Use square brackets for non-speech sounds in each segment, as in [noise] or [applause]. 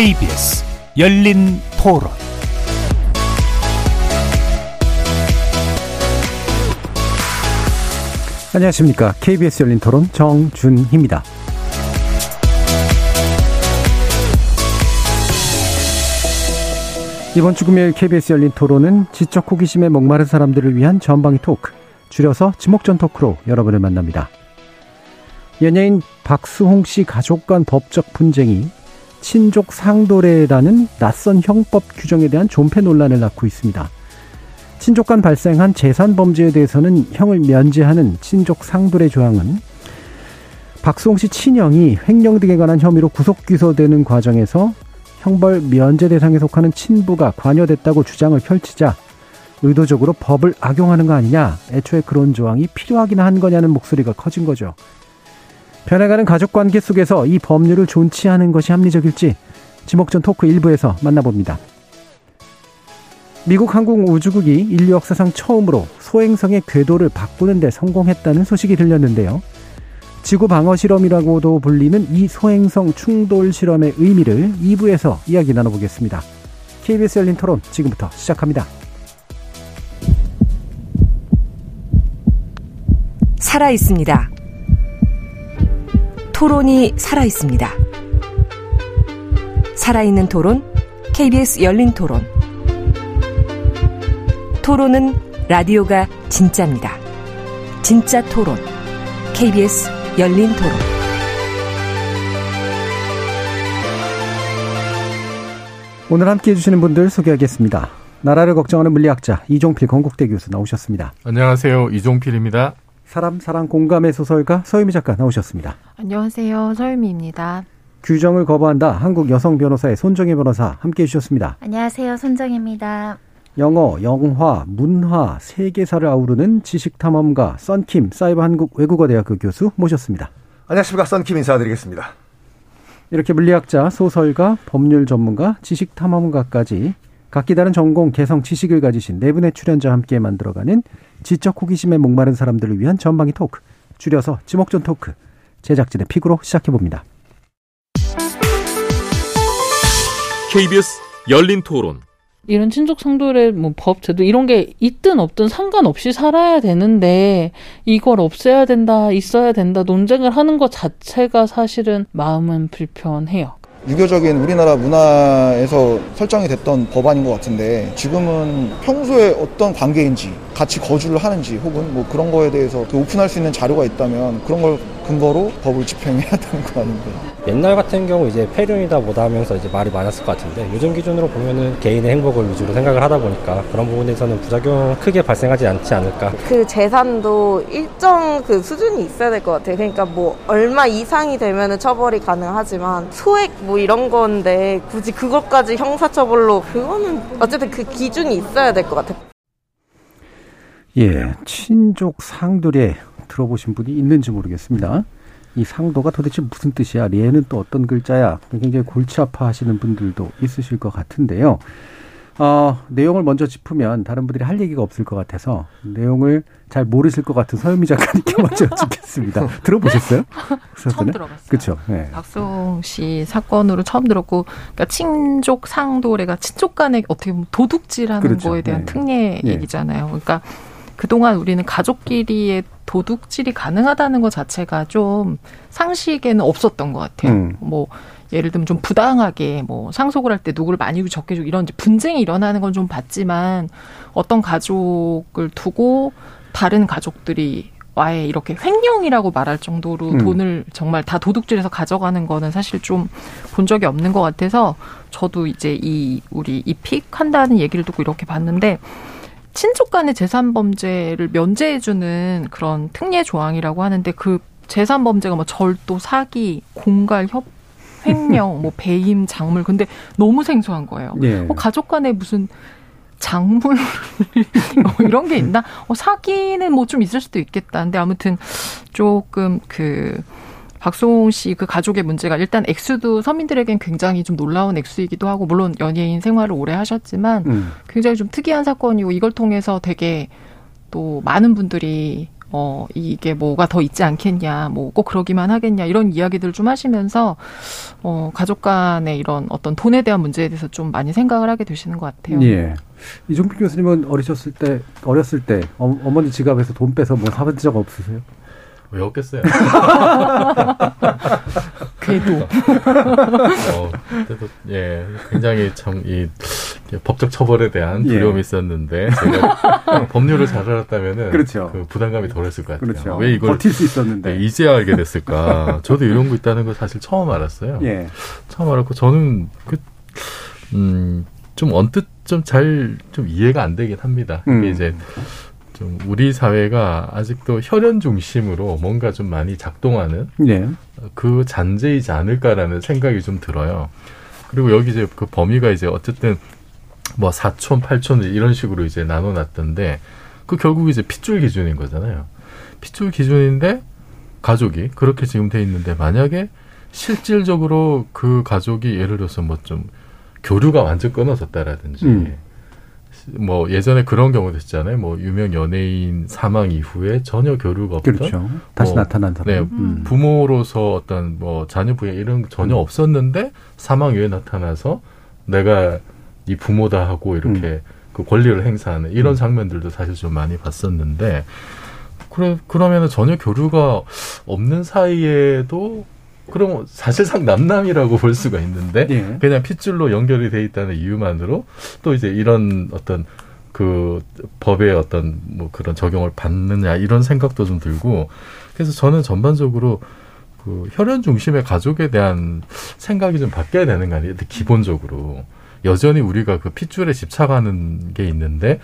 KBS 열린 토론 안녕하십니까. KBS 열린 토론 정준희입니다. 이번 주 금요일 KBS 열린 토론은 지적 호기심에 목마른 사람들을 위한 전방위 토크, 줄여서 지목전 토크로 여러분을 만납니다. 연예인 박수홍 씨 가족 간 법적 분쟁이 친족 상도례라는 낯선 형법 규정에 대한 존폐 논란을 낳고 있습니다. 친족 간 발생한 재산 범죄에 대해서는 형을 면제하는 친족 상도례 조항은 박수홍 씨 친형이 횡령 등에 관한 혐의로 구속 기소되는 과정에서 형벌 면제 대상에 속하는 친부가 관여됐다고 주장을 펼치자 의도적으로 법을 악용하는 거 아니냐, 애초에 그런 조항이 필요하긴 한 거냐는 목소리가 커진 거죠. 변해가는 가족 관계 속에서 이 법률을 존치하는 것이 합리적일지 지목전 토크 일부에서 만나봅니다. 미국 항공우주국이 인류 역사상 처음으로 소행성의 궤도를 바꾸는 데 성공했다는 소식이 들렸는데요. 지구 방어 실험이라고도 불리는 이 소행성 충돌 실험의 의미를 2부에서 이야기 나눠보겠습니다. KBS 열린 토론 지금부터 시작합니다. 살아 있습니다. 토론이 살아 있습니다. 살아있는 토론, KBS 열린 토론. 토론은 라디오가 진짜입니다. 진짜 토론, KBS 열린 토론. 오늘 함께 해주시는 분들 소개하겠습니다. 나라를 걱정하는 물리학자 이종필 건국대 교수 나오셨습니다. 안녕하세요. 이종필입니다. 사람, 사랑, 공감의 소설가 서유미 작가 나오셨습니다. 안녕하세요. 서유미입니다. 규정을 거부한다. 한국 여성 변호사의 손정혜 변호사 함께 해 주셨습니다. 안녕하세요. 손정혜입니다. 영어, 영화, 문화, 세계사를 아우르는 지식 탐험가 썬킴 사이버 한국 외국어 대학교 교수 모셨습니다. 안녕하십니까. 썬킴 인사드리겠습니다. 이렇게 물리학자, 소설가, 법률 전문가, 지식 탐험가까지 각기 다른 전공, 개성, 지식을 가지신 네 분의 출연자와 함께 만들어가는 지적 호기심에 목마른 사람들을 위한 전방위 토크, 줄여서 지목전 토크, 제작진의 픽으로 시작해봅니다. KBS 열린 토론 이런 친족 상도례 뭐법 제도 이런 게 있든 없든 상관없이 살아야 되는데 이걸 없애야 된다 있어야 된다 논쟁을 하는 것 자체가 사실은 마음은 불편해요. 유교적인 우리나라 문화에서 설정이 됐던 법안인 것 같은데 지금은 평소에 어떤 관계인지 같이 거주를 하는지 혹은 뭐 그런 거에 대해서 오픈할 수 있는 자료가 있다면 그런 걸 근거로 법을 집행해야 [laughs] 되는 거 아닌가. 옛날 같은 경우 이제 폐륜이다 뭐다 하면서 이제 말이 많았을 것 같은데 요즘 기준으로 보면은 개인의 행복을 위주로 생각을 하다 보니까 그런 부분에서는 부작용 크게 발생하지 않지 않을까. 그 재산도 일정 그 수준이 있어야 될 것 같아요. 그러니까 뭐 얼마 이상이 되면은 처벌이 가능하지만 소액 뭐 이런 건데 굳이 그것까지 형사처벌로 그거는 어쨌든 그 기준이 있어야 될 것 같아요. 예, 친족 상들에 들어보신 분이 있는지 모르겠습니다. 이 상도가 도대체 무슨 뜻이야? 얘는 또 어떤 글자야? 굉장히 골치 아파하시는 분들도 있으실 것 같은데요. 어, 내용을 먼저 짚으면 다른 분들이 할 얘기가 없을 것 같아서 내용을 잘 모르실 것 같은 서유미 작가님께 [laughs] 먼저 여쭙겠습니다. 들어보셨어요? [laughs] 처음 들어봤어요. 그렇죠. 네. 박수홍 씨 사건으로 처음 들었고, 그러니까 친족 상도례가 친족 간에 어떻게 보면 도둑질하는 그렇죠. 거에 대한 네. 특례 예. 얘기잖아요. 그러니까 그동안 우리는 가족끼리의 도둑질이 가능하다는 것 자체가 좀 상식에는 없었던 것 같아요. 음. 뭐 예를 들면 좀 부당하게 뭐 상속을 할 때 누구를 많이 주고 적게 주고 이런 분쟁이 일어나는 건 좀 봤지만 어떤 가족을 두고 다른 가족들이 와에 이렇게 횡령이라고 말할 정도로 음. 돈을 정말 다 도둑질해서 가져가는 거는 사실 좀 본 적이 없는 것 같아서 저도 이제 이 우리 이 픽 한다는 얘기를 듣고 이렇게 봤는데 친족 간의 재산 범죄를 면제해주는 그런 특례 조항이라고 하는데 그 재산 범죄가 뭐 절도, 사기, 공갈, 협, 횡령, 뭐 배임, 작물 근데 너무 생소한 거예요. 예. 뭐 가족 간에 무슨 작물 [laughs] 뭐 이런 게 있나? 어, 사기는 뭐 좀 있을 수도 있겠다. 근데 아무튼 조금 그 박송홍 씨 그 가족의 문제가 일단 액수도 서민들에겐 굉장히 좀 놀라운 액수이기도 하고 물론 연예인 생활을 오래 하셨지만 음. 굉장히 좀 특이한 사건이고 이걸 통해서 되게 또 많은 분들이 어, 이게 뭐가 더 있지 않겠냐, 뭐 꼭 그러기만 하겠냐, 이런 이야기들 좀 하시면서, 어, 가족 간의 이런 어떤 돈에 대한 문제에 대해서 좀 많이 생각을 하게 되시는 것 같아요. 예. 이종필 교수님은 어리셨을 때, 어렸을 때, 어, 어머니 지갑에서 돈 빼서 뭐 사본 적 없으세요? 왜 없겠어요? 궤도. 어, 그래도, 예, 굉장히 참, 이, 법적 처벌에 대한 예. 두려움이 있었는데, 제가 [laughs] 법률을 잘 알았다면은, 그렇죠. 그 부담감이 덜했을 것 같아요. 그렇죠. 왜 이걸 버틸 수 있었는데. 네, 이제 알게 됐을까? 저도 이런 거 있다는 걸 사실 처음 알았어요. 예. 처음 알았고, 저는 그, 음, 좀 언뜻 좀 잘좀 이해가 안 되긴 합니다. 음. 이게 이제 좀 우리 사회가 아직도 혈연 중심으로 뭔가 좀 많이 작동하는 예. 그 잔재이지 않을까라는 생각이 좀 들어요. 그리고 여기 이제 그 범위가 이제 어쨌든 뭐 4촌, 8촌 이런 식으로 이제 나눠놨던데 그 결국 이제 핏줄 기준인 거잖아요. 핏줄 기준인데 가족이 그렇게 지금 돼 있는데 만약에 실질적으로 그 가족이 예를 들어서 뭐 좀 교류가 완전 끊어졌다라든지 음. 뭐 예전에 그런 경우도 있잖아요. 뭐 유명 연예인 사망 이후에 전혀 교류가 없던 그렇죠. 다시 뭐, 나타난 사람. 네, 음. 부모로서 어떤 뭐 자녀 부양 이런 거 전혀 없었는데 사망 이후에 나타나서 내가 이 부모다 하고 이렇게 음. 그 권리를 행사하는 이런 장면들도 사실 좀 많이 봤었는데 그래 그러면은 전혀 교류가 없는 사이에도 그럼 사실상 남남이라고 볼 수가 있는데 예. 그냥 핏줄로 연결이 돼 있다는 이유만으로 또 이제 이런 어떤 그 법의 어떤 뭐 그런 적용을 받느냐 이런 생각도 좀 들고 그래서 저는 전반적으로 그 혈연 중심의 가족에 대한 생각이 좀 바뀌어야 되는 거 아니에요? 기본적으로 여전히 우리가 그 핏줄에 집착하는 게 있는데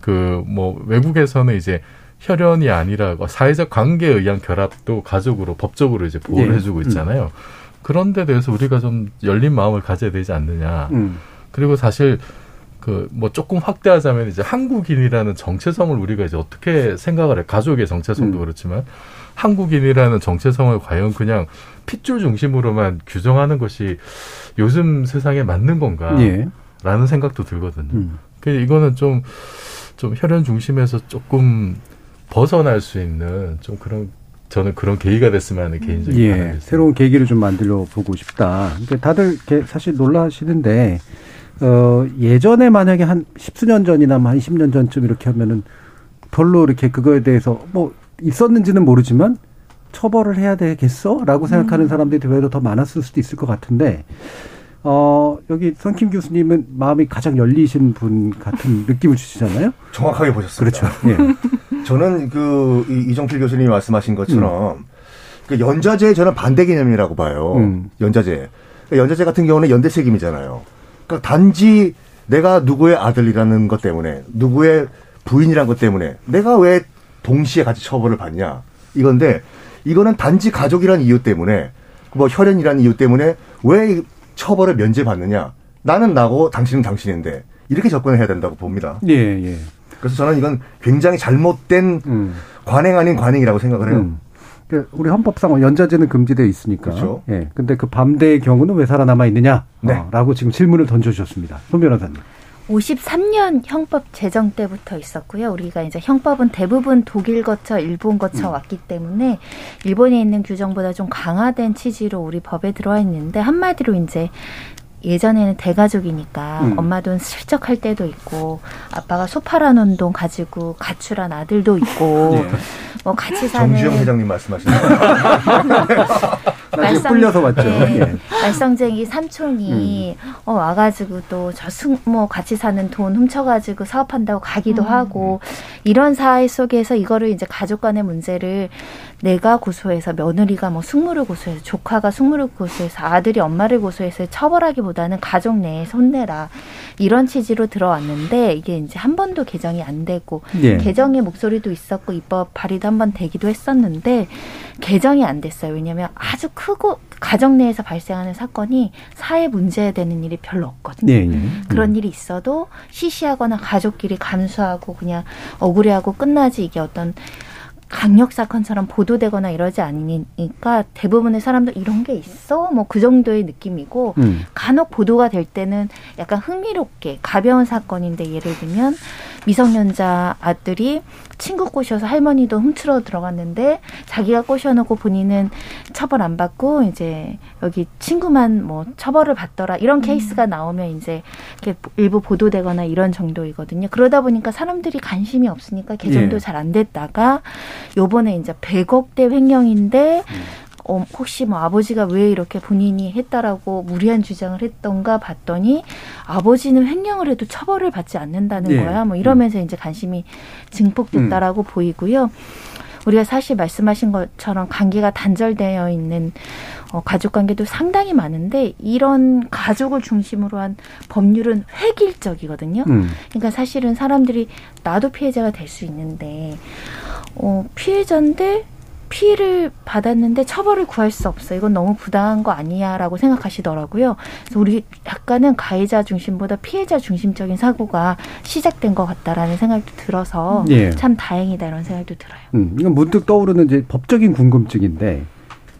그 뭐 외국에서는 이제 혈연이 아니라 사회적 관계에 의한 결합도 가족으로 법적으로 이제 보호를 예. 해주고 있잖아요. 그런 데 대해서 우리가 좀 열린 마음을 가져야 되지 않느냐. 음. 그리고 사실 그 뭐 조금 확대하자면 이제 한국인이라는 정체성을 우리가 이제 어떻게 생각을 해 가족의 정체성도 음. 그렇지만 한국인이라는 정체성을 과연 그냥 핏줄 중심으로만 규정하는 것이 요즘 세상에 맞는 건가? 예. 라는 생각도 들거든요. 음. 그 이거는 좀, 좀 혈연 중심에서 조금 벗어날 수 있는 좀 그런, 저는 그런 계기가 됐으면 하는 개인적인 바람이 예. 새로운 계기를 좀 만들어 보고 싶다. 근데 다들 이렇게 사실 놀라시는데, 어, 예전에 만약에 한 십수년 전이나 뭐한 20년 전쯤 이렇게 하면은 별로 이렇게 그거에 대해서 뭐 있었는지는 모르지만 처벌을 해야 되겠어? 라고 생각하는 사람들이 되려 더 많았을 수도 있을 것 같은데, 어, 여기 선킴 교수님은 마음이 가장 열리신 분 같은 느낌을 주시잖아요? 정확하게 보셨습니다. 그렇죠. 예. [laughs] 저는 그 이- 이정필 교수님이 말씀하신 것처럼 그 연좌제 저는 반대 개념이라고 봐요. 음. 연좌제. 그러니까 연좌제 같은 경우는 연대 책임이잖아요. 그러니까 단지 내가 누구의 아들이라는 것 때문에 누구의 부인이란 것 때문에 내가 왜 동시에 같이 처벌을 받냐 이건데 이거는 단지 가족이라는 이유 때문에 뭐 혈연이라는 이유 때문에 왜이 처벌을 면제받느냐 나는 나고 당신은 당신인데 이렇게 접근을 해야 된다고 봅니다. 예, 예. 그래서 저는 이건 굉장히 잘못된 음. 관행 아닌 관행이라고 생각을 해요. 음. 그 우리 헌법상 연좌제는 금지되어 있으니까. 그렇죠. 예. 근데 그 밤대의 경우는 왜 살아남아 있느냐? 네. 어, 라고 지금 질문을 던져주셨습니다. 손 변호사님. 53년 형법 제정 때부터 있었고요. 우리가 이제 형법은 대부분 독일 거쳐 일본 거쳐 왔기 때문에 일본에 있는 규정보다 좀 강화된 취지로 우리 법에 들어와 있는데 한마디로 이제 예전에는 대가족이니까 음. 엄마 돈 슬쩍 할 때도 있고 아빠가 소파라는 돈 가지고 가출한 아들도 있고 예. 뭐 같이 사는 정주영 회장님 말씀하시는 [laughs] 거예요. 나중에 뿔려서 왔죠. 네. 예. 말썽쟁이 삼촌이 어, 와가지고 또 저승뭐 같이 사는 돈 훔쳐가지고 사업한다고 가기도 하고 이런 사회 속에서 이거를 이제 가족 간의 문제를 내가 고소해서 며느리가 뭐 숙모를 고소해서 조카가 숙모를 고소해서 아들이 엄마를 고소해서 처벌하기보다는 가족 내에 손내라 이런 취지로 들어왔는데 이게 이제 한 번도 개정이 안 되고 예. 개정의 목소리도 있었고 입법 발의도 한 번 되기도 했었는데 개정이 안 됐어요. 왜냐하면 아주 크고 가정 내에서 발생하는 사건이 사회 문제가 되는 일이 별로 없거든요. 예, 예. 그런 일이 있어도 시시하거나 가족끼리 감수하고 그냥 억울해하고 끝나지 이게 어떤 강력 사건처럼 보도되거나 이러지 않으니까 대부분의 사람들 이런 게 있어 뭐 그 정도의 느낌이고 음. 간혹 보도가 될 때는 약간 흥미롭게 가벼운 사건인데 예를 들면 미성년자 아들이 친구 꼬셔서 할머니도 훔치러 들어갔는데 자기가 꼬셔놓고 본인은 처벌 안 받고 이제 여기 친구만 뭐 처벌을 받더라 이런 케이스가 나오면 이제 이렇게 일부 보도되거나 이런 정도이거든요. 그러다 보니까 사람들이 관심이 없으니까 개정도 예. 잘안 됐다가 요번에 이제 100억대 횡령인데 어, 혹시 뭐 아버지가 왜 이렇게 본인이 했다라고 무리한 주장을 했던가 봤더니 아버지는 횡령을 해도 처벌을 받지 않는다는 예. 거야. 뭐 이러면서 이제 관심이 증폭됐다라고 보이고요. 우리가 사실 말씀하신 것처럼 관계가 단절되어 있는 어, 가족 관계도 상당히 많은데 이런 가족을 중심으로 한 법률은 획일적이거든요. 음. 그러니까 사실은 사람들이 나도 피해자가 될 수 있는데 어, 피해자인데 피해를 받았는데 처벌을 구할 수 없어. 이건 너무 부당한 거 아니야라고 생각하시더라고요. 그래서 우리 약간은 가해자 중심보다 피해자 중심적인 사고가 시작된 것 같다라는 생각도 들어서 예. 참 다행이다 이런 생각도 들어요. 음, 이건 문득 떠오르는 이제 법적인 궁금증인데,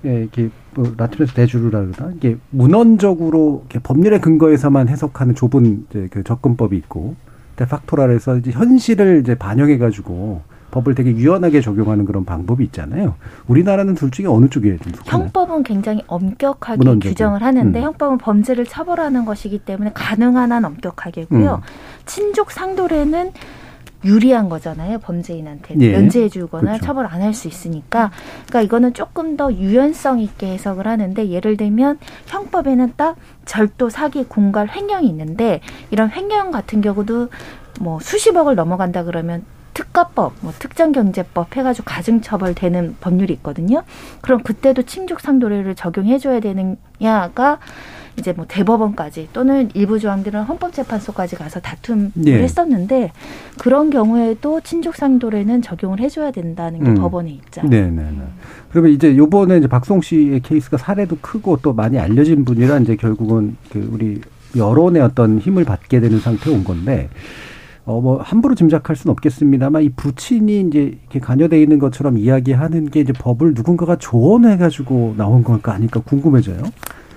예, 이게 뭐 라틴에서 대주르라 그러나 이게 문헌적으로 이렇게 법률의 근거에서만 해석하는 좁은 이제 그 접근법이 있고, 데팍토랄에서 이제 현실을 이제 반영해 가지고 법을 되게 유연하게 적용하는 그런 방법이 있잖아요. 우리나라는 둘 중에 어느 쪽에 좀 속하나요? 형법은 굉장히 엄격하게 문헌적으로. 규정을 하는데 음. 형법은 범죄를 처벌하는 것이기 때문에 가능한 한 엄격하게고요. 음. 친족 상도례는 유리한 거잖아요. 범죄인한테 예. 면제해 주거나 그렇죠. 처벌 안 할 수 있으니까. 그러니까 이거는 조금 더 유연성 있게 해석을 하는데 예를 들면 형법에는 딱 절도, 사기, 공갈, 횡령이 있는데 이런 횡령 같은 경우도 뭐 수십억을 넘어간다 그러면 특가법, 뭐 특정경제법 해가지고 가중처벌 되는 법률이 있거든요. 그럼 그때도 친족상도례를 적용해줘야 되느냐가 이제 뭐 대법원까지 또는 일부 조항들은 헌법재판소까지 가서 다툼을 예. 했었는데 그런 경우에도 친족상도례는 적용을 해줘야 된다는 게 음. 법원의 입장. 네, 네, 네. 그러면 이제 요번에 이제 박송 씨의 케이스가 사례도 크고 또 많이 알려진 분이라 이제 결국은 그 우리 여론의 어떤 힘을 받게 되는 상태에 온 건데 어 뭐 함부로 짐작할 수는 없겠습니다만 이 부친이 이제 이렇게 관여돼 있는 것처럼 이야기하는 게 이제 법을 누군가가 조언해 가지고 나온 걸까 아닐까 궁금해져요.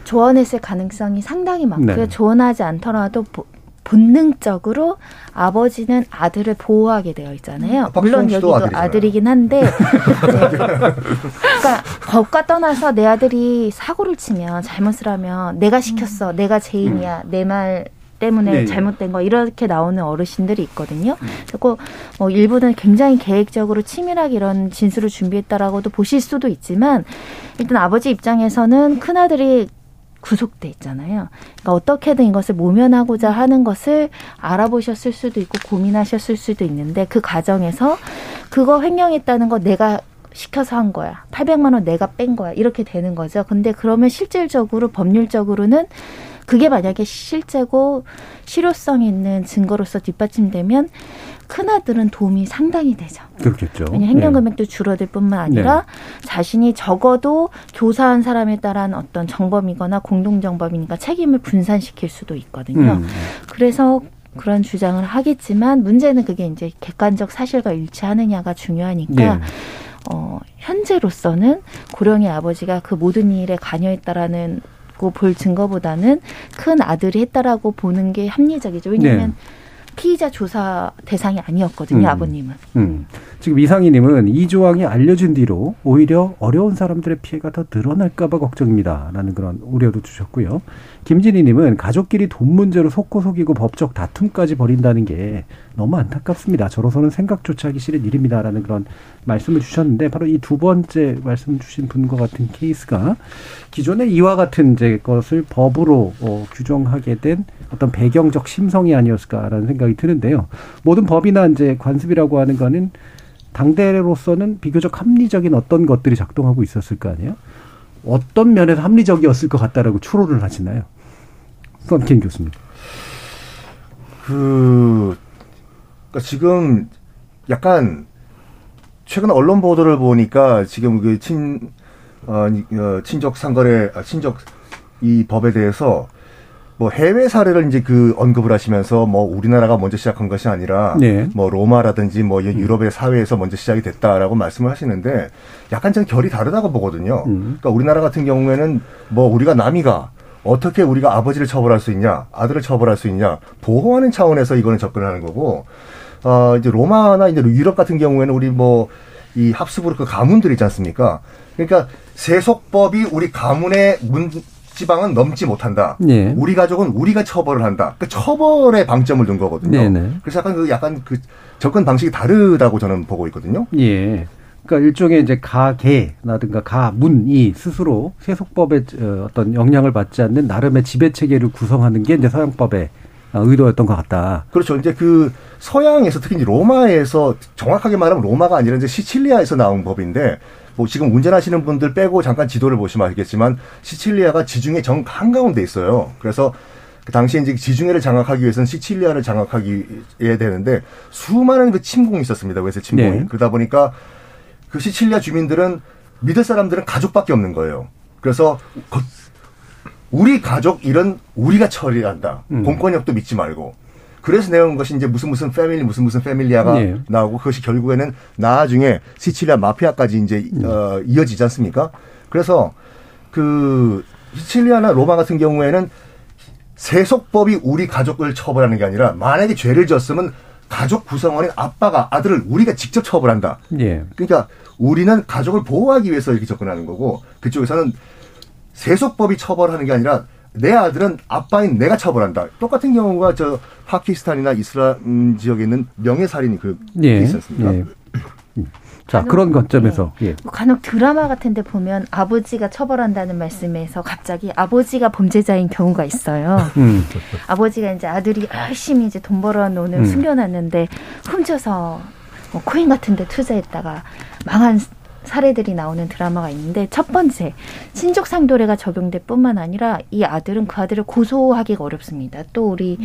조언했을 가능성이 상당히 많고요. 네. 조언하지 않더라도 보- 본능적으로 아버지는 아들을 보호하게 되어 있잖아요. 물론 여기도 아들이잖아요. 아들이긴 한데, [laughs] 네. 그러니까 법과 떠나서 내 아들이 사고를 치면 잘못을 하면 내가 시켰어, 내가 죄인이야, 내말 때문에 네, 네. 잘못된 거 이렇게 나오는 어르신들이 있거든요. 그리고 뭐 일부는 굉장히 계획적으로 치밀하게 이런 진술을 준비했다라고도 보실 수도 있지만 일단 아버지 입장에서는 큰 아들이 구속돼 있잖아요. 그러니까 어떻게든 이것을 모면하고자 하는 것을 알아보셨을 수도 있고 고민하셨을 수도 있는데 그 과정에서 그거 횡령했다는 거 내가 시켜서 한 거야. 800만 원 내가 뺀 거야. 이렇게 되는 거죠. 근데 그러면 실질적으로 법률적으로는 그게 만약에 실제고 실효성 있는 증거로서 뒷받침되면 큰아들은 도움이 상당히 되죠. 그렇겠죠. 행정 네. 금액도 줄어들 뿐만 아니라 자신이 적어도 교사한 사람에 따른 어떤 정범이거나 공동 정범이니까 책임을 분산시킬 수도 있거든요. 음. 그래서 그런 주장을 하겠지만 문제는 그게 이제 객관적 사실과 일치하느냐가 중요하니까 네. 어, 현재로서는 고령의 아버지가 그 모든 일에 관여했다라는 고 볼 증거보다는 큰 아들이 했다라고 보는 게 합리적이죠. 왜냐하면 피의자 조사 대상이 아니었거든요, 네. 음. 아버님은. 음. 지금 이상희님은 이 조항이 알려진 뒤로 오히려 어려운 사람들의 피해가 더 늘어날까봐 걱정입니다라는 그런 우려도 주셨고요. 김진희님은 가족끼리 돈 문제로 속고 속이고 법적 다툼까지 벌인다는 게 너무 안타깝습니다. 저로서는 생각조차 하기 싫은 일입니다라는 그런 말씀을 주셨는데 바로 이 두 번째 말씀 주신 분과 같은 케이스가 기존의 이와 같은 이제 것을 법으로 어, 규정하게 된 어떤 배경적 심성이 아니었을까라는 생각이 드는데요. 모든 법이나 이제 관습이라고 하는 거는 당대로서는 비교적 합리적인 어떤 것들이 작동하고 있었을 거 아니에요? 어떤 면에서 합리적이었을 것 같다라고 추론을 하시나요? 썬킨 교수님. 그, 그러니까 지금 약간 최근 언론 보도를 보니까 지금 그 친, 어, 이- 어, 친족 상거래, 아, 친족 이 법에 대해서 뭐 해외 사례를 이제 그 언급을 하시면서 뭐 우리나라가 먼저 시작한 것이 아니라 네. 뭐 로마라든지 뭐 유럽의 사회에서 먼저 시작이 됐다라고 말씀을 하시는데 약간 좀 결이 다르다고 보거든요. 음. 그러니까 우리나라 같은 경우에는 뭐 우리가 남이가 어떻게 우리가 아버지를 처벌할 수 있냐, 아들을 처벌할 수 있냐, 보호하는 차원에서 이거는 접근하는 거고, 어 이제 로마나 이제 유럽 같은 경우에는 우리 뭐 이 합스부르크 그 가문들 있지 않습니까? 그러니까 세속법이 우리 가문의 문 지방은 넘지 못한다. 예. 우리 가족은 우리가 처벌을 한다. 그 처벌에 방점을 둔 거거든요. 네네. 그래서 약간 그 약간 그 접근 방식이 다르다고 저는 보고 있거든요. 예. 그러니까 일종의 이제 가계라든가 가문이 스스로 세속법의 어, 어떤 영향을 받지 않는 나름의 지배 체계를 구성하는 게 이제 서양법의 어, 의도였던 것 같다. 그렇죠. 이제 그 서양에서 특히 이제 로마에서 정확하게 말하면 로마가 아니라 이제 시칠리아에서 나온 법인데 뭐 지금 운전하시는 분들 빼고 잠깐 지도를 보시면 알겠지만 시칠리아가 지중해 정 한가운데 있어요. 그래서 그 당시에 이제 지중해를 장악하기 위해서는 시칠리아를 장악하기 해야 되는데 수많은 그 침공이 있었습니다. 외세 침공이. 네. 그러다 보니까 그 시칠리아 주민들은 믿을 사람들은 가족밖에 없는 거예요. 그래서 거- 우리 가족 일은 우리가 처리한다. 음. 공권력도 믿지 말고. 그래서 내온 것이 이제 무슨 무슨 패밀리 무슨 무슨 패밀리아가 네. 나오고 그것이 결국에는 나중에 시칠리아 마피아까지 이제 음. 어, 이어지지 않습니까? 그래서 그 시칠리아나 로마 같은 경우에는 세속법이 우리 가족을 처벌하는 게 아니라 만약에 죄를 졌으면 가족 구성원인 아빠가 아들을 우리가 직접 처벌한다. 예. 그러니까 우리는 가족을 보호하기 위해서 이렇게 접근하는 거고 그쪽에서는 세속법이 처벌하는 게 아니라 내 아들은 아빠인 내가 처벌한다. 똑같은 경우가 저 파키스탄이나 이슬람 지역에 있는 명예살인이 그 예. 있지 않습니까? 예. 음. 자, 그런 관점에서 예. 간혹 드라마 같은데 보면 아버지가 처벌한다는 말씀에서 갑자기 아버지가 범죄자인 경우가 있어요. 음. 아버지가 이제 아들이 열심히 이제 돈 벌어 놓는 음. 숨겨놨는데 훔쳐서 뭐 코인 같은데 투자했다가 망한 사례들이 나오는 드라마가 있는데 첫 번째 친족 상도례가 적용될 뿐만 아니라 이 아들은 그 아들을 고소하기가 어렵습니다. 또 우리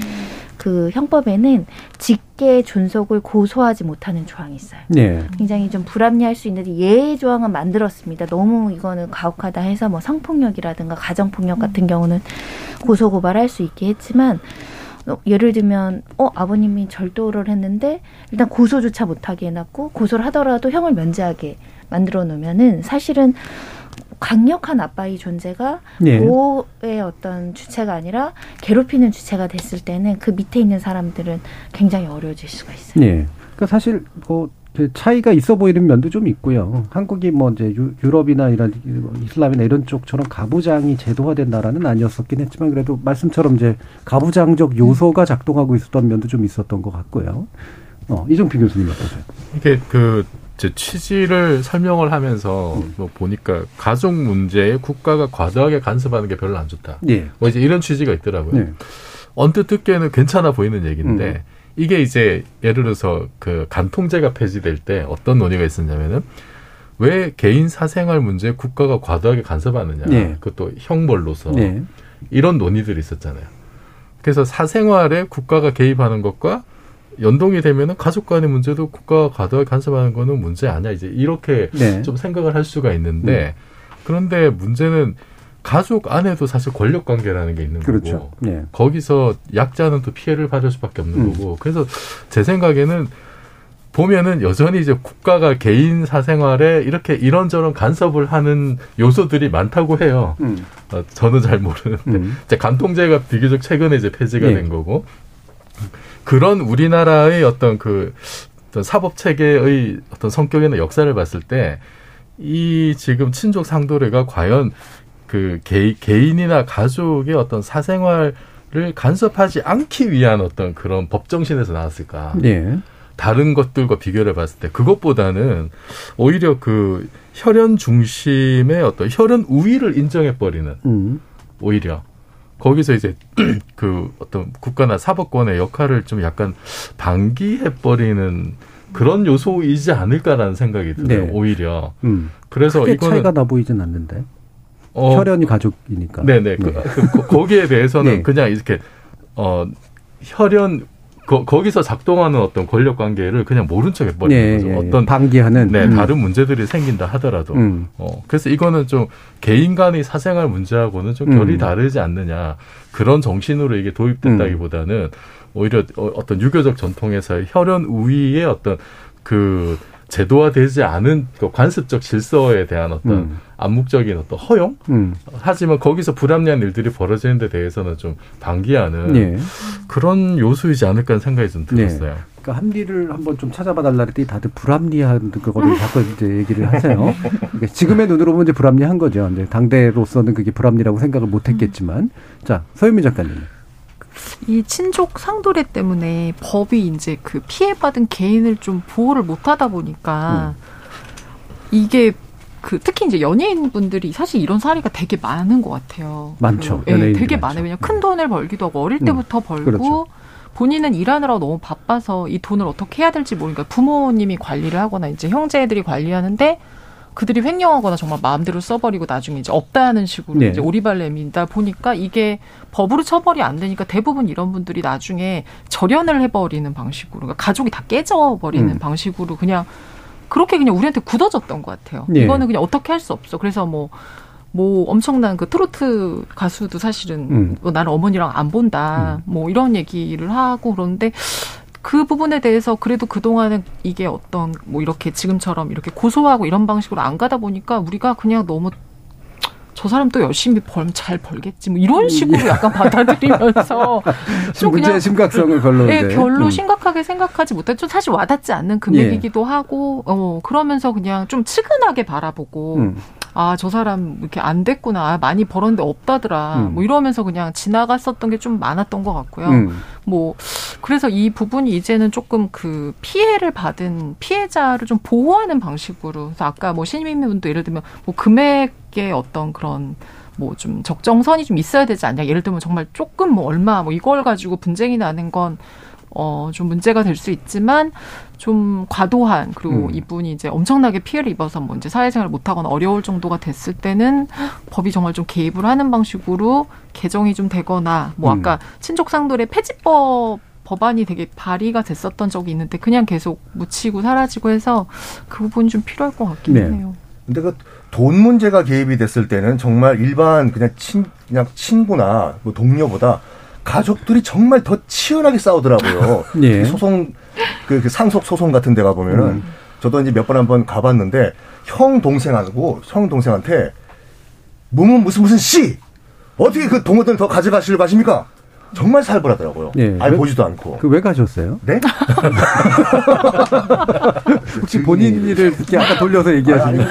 그 형법에는 직계 존속을 고소하지 못하는 조항이 있어요. 예. 굉장히 좀 불합리할 수 있는데 예외 조항은 만들었습니다. 너무 이거는 가혹하다 해서 뭐 성폭력이라든가 가정폭력 같은 경우는 고소 고발할 수 있게 했지만 어, 예를 들면 어 아버님이 절도를 했는데 일단 고소조차 못하게 해놨고 고소를 하더라도 형을 면제하게 만들어 놓으면은 사실은 강력한 아빠의 존재가 예. 보호의 어떤 주체가 아니라 괴롭히는 주체가 됐을 때는 그 밑에 있는 사람들은 굉장히 어려워질 수가 있어요. 예. 그러니까 사실 뭐 차이가 있어 보이는 면도 좀 있고요. 한국이 뭐 이제 유- 유럽이나 이런 이슬람이나 이런 쪽처럼 가부장이 제도화된 나라는 아니었었긴 했지만 그래도 말씀처럼 이제 가부장적 요소가 작동하고 있었던 면도 좀 있었던 것 같고요. 어, 이정필 교수님 어떠세요? 이게 그제 취지를 설명을 하면서 뭐 보니까 가족 문제에 국가가 과도하게 간섭하는 게 별로 안 좋다. 예. 뭐 이제 이런 취지가 있더라고요. 네. 언뜻 듣기에는 괜찮아 보이는 얘기인데 음. 이게 이제 예를 들어서 그 간통죄가 폐지될 때 어떤 논의가 있었냐면은 왜 개인 사생활 문제에 국가가 과도하게 간섭하느냐. 네. 그것도 형벌로서 네. 이런 논의들이 있었잖아요. 그래서 사생활에 국가가 개입하는 것과 연동이 되면은 가족 간의 문제도 국가가 과도하게 간섭하는 거는 문제 아니야. 이제 이렇게 네. 좀 생각을 할 수가 있는데 그런데 문제는 가족 안에도 사실 권력 관계라는 게 있는 그렇죠. 거고 네. 거기서 약자는 또 피해를 받을 수밖에 없는 음. 거고 그래서 제 생각에는 보면은 여전히 이제 국가가 개인 사생활에 이렇게 이런저런 간섭을 하는 요소들이 많다고 해요. 음. 어, 저는 잘 모르는데 음. 이제 간통죄가 비교적 최근에 이제 폐지가 예. 된 거고 그런 우리나라의 어떤 그 어떤 사법 체계의 어떤 성격이나 역사를 봤을 때 이 지금 친족 상도례가 과연 그 개, 개인이나 가족의 어떤 사생활을 간섭하지 않기 위한 어떤 그런 법 정신에서 나왔을까? 네. 다른 것들과 비교를 봤을 때 그것보다는 오히려 그 혈연 중심의 어떤 혈연 우위를 인정해 버리는 음. 오히려 거기서 이제 [clears throat] 그 어떤 국가나 사법권의 역할을 좀 약간 방기해 버리는 그런 요소이지 않을까라는 생각이 들어요. 네. 오히려 음. 그래서 이거는 차이가 나 보이진 않는데. 어, 혈연이 가족이니까. 네네. 그, 그, 거- 거기에 대해서는 [laughs] 네. 그냥 이렇게, 어, 혈연, 거, 거기서 작동하는 어떤 권력 관계를 그냥 모른 척 해버리는 예, 거죠. 예, 예. 어떤, 방기하는. 네, 음. 다른 문제들이 생긴다 하더라도. 음. 어, 그래서 이거는 좀 개인 간의 사생활 문제하고는 좀 결이 음. 다르지 않느냐. 그런 정신으로 이게 도입됐다기보다는 오히려 어- 어떤 유교적 전통에서의 혈연 우위의 어떤 그 제도화되지 않은 그 관습적 질서에 대한 어떤 음. 암묵적인 어떤 허용? 음. 하지만 거기서 불합리한 일들이 벌어지는 데 대해서는 좀 방기하는 예. 그런 요소이지 않을까 하는 생각이 좀 들었어요. 그러니까 합리를 한번 좀 찾아봐 달라 그랬더니 다들 불합리한 그거를 자꾸 이제 얘기를 [laughs] 하세요. 그러니까 지금의 눈으로 보면 이제 불합리한 거죠. 근데 당대로서는 그게 불합리라고 생각을 못 했겠지만. 자, 서유미 작가님. 이 친족 상도례 때문에 법이 이제 그 피해받은 개인을 좀 보호를 못 하다 보니까 이게 그 특히 이제 연예인 분들이 사실 이런 사례가 되게 많은 것 같아요. 많죠. 그, 예, 되게. 많아요. 왜냐면 큰 돈을 벌기도 하고 어릴 음, 때부터 벌고 그렇죠. 본인은 일하느라고 너무 바빠서 이 돈을 어떻게 해야 될지 모르니까 부모님이 관리를 하거나 이제 형제들이 관리하는데 그들이 횡령하거나 정말 마음대로 써버리고 나중에 이제 없다는 식으로 네. 이제 오리발 내민다 보니까 이게 법으로 처벌이 안 되니까 대부분 이런 분들이 나중에 절연을 해버리는 방식으로 그러니까 가족이 다 깨져버리는 음. 방식으로 그냥 그렇게 그냥 우리한테 굳어졌던 것 같아요. 예. 이거는 그냥 어떻게 할 수 없어. 그래서 뭐, 뭐 엄청난 그 트로트 가수도 사실은 음. 뭐 나는 어머니랑 안 본다. 뭐 이런 얘기를 하고 그러는데 그 부분에 대해서 그래도 그동안은 이게 어떤 뭐 이렇게 지금처럼 이렇게 고소하고 이런 방식으로 안 가다 보니까 우리가 그냥 너무 저 사람 또 열심히 벌면 잘 벌겠지 뭐 이런 식으로 약간 [laughs] 받아들이면서 좀 문제의 그냥 심각성을 별로 예. 별로 음. 심각하게 생각하지 좀 사실 와닿지 않는 금액이기도 하고 어 그러면서 그냥 좀 측은하게 바라보고 음. 아 저 사람 이렇게 안 됐구나 아, 많이 벌었는데 없다더라 음. 뭐 이러면서 그냥 지나갔었던 게 좀 많았던 것 같고요. 음. 뭐 그래서 이 부분이 이제는 조금 그 피해를 받은 피해자를 좀 보호하는 방식으로 그래서 아까 뭐 시민분도 예를 들면 뭐 금액의 어떤 그런 뭐좀 적정선이 좀 있어야 되지 않냐 예를 들면 정말 조금 뭐 얼마 뭐 이걸 가지고 분쟁이 나는 건 어, 좀 문제가 될 수 있지만 좀 과도한 그리고 음. 이분이 이제 엄청나게 피해를 입어서 뭐 이제 사회생활 못 하거나 어려울 정도가 됐을 때는 법이 정말 좀 개입을 하는 방식으로 개정이 좀 되거나 뭐 음. 아까 친족 상돌의 폐지법 법안이 되게 발의가 됐었던 적이 있는데 그냥 계속 묻히고 사라지고 해서 그 부분이 좀 필요할 것 같긴 네. 해요. 근데 그 돈 문제가 개입이 됐을 때는 정말 일반 그냥 친 그냥 친구나 뭐 동료보다 가족들이 정말 더 치열하게 싸우더라고요. 예. [laughs] 이 소송 그, 그 상속 소송 같은 데 가 보면은 음. 저도 이제 몇 번 한번 가봤는데 형 동생하고 형 동생한테 무슨 무슨 무슨 씨 어떻게 그 동호들 더 가져가시려고 하십니까? 정말 살벌하더라고요. 예. 아예 왜- 보지도 않고. 그 왜 가셨어요? 네? [laughs] 혹시 본인 일을 이렇게 아까 돌려서 얘기하시는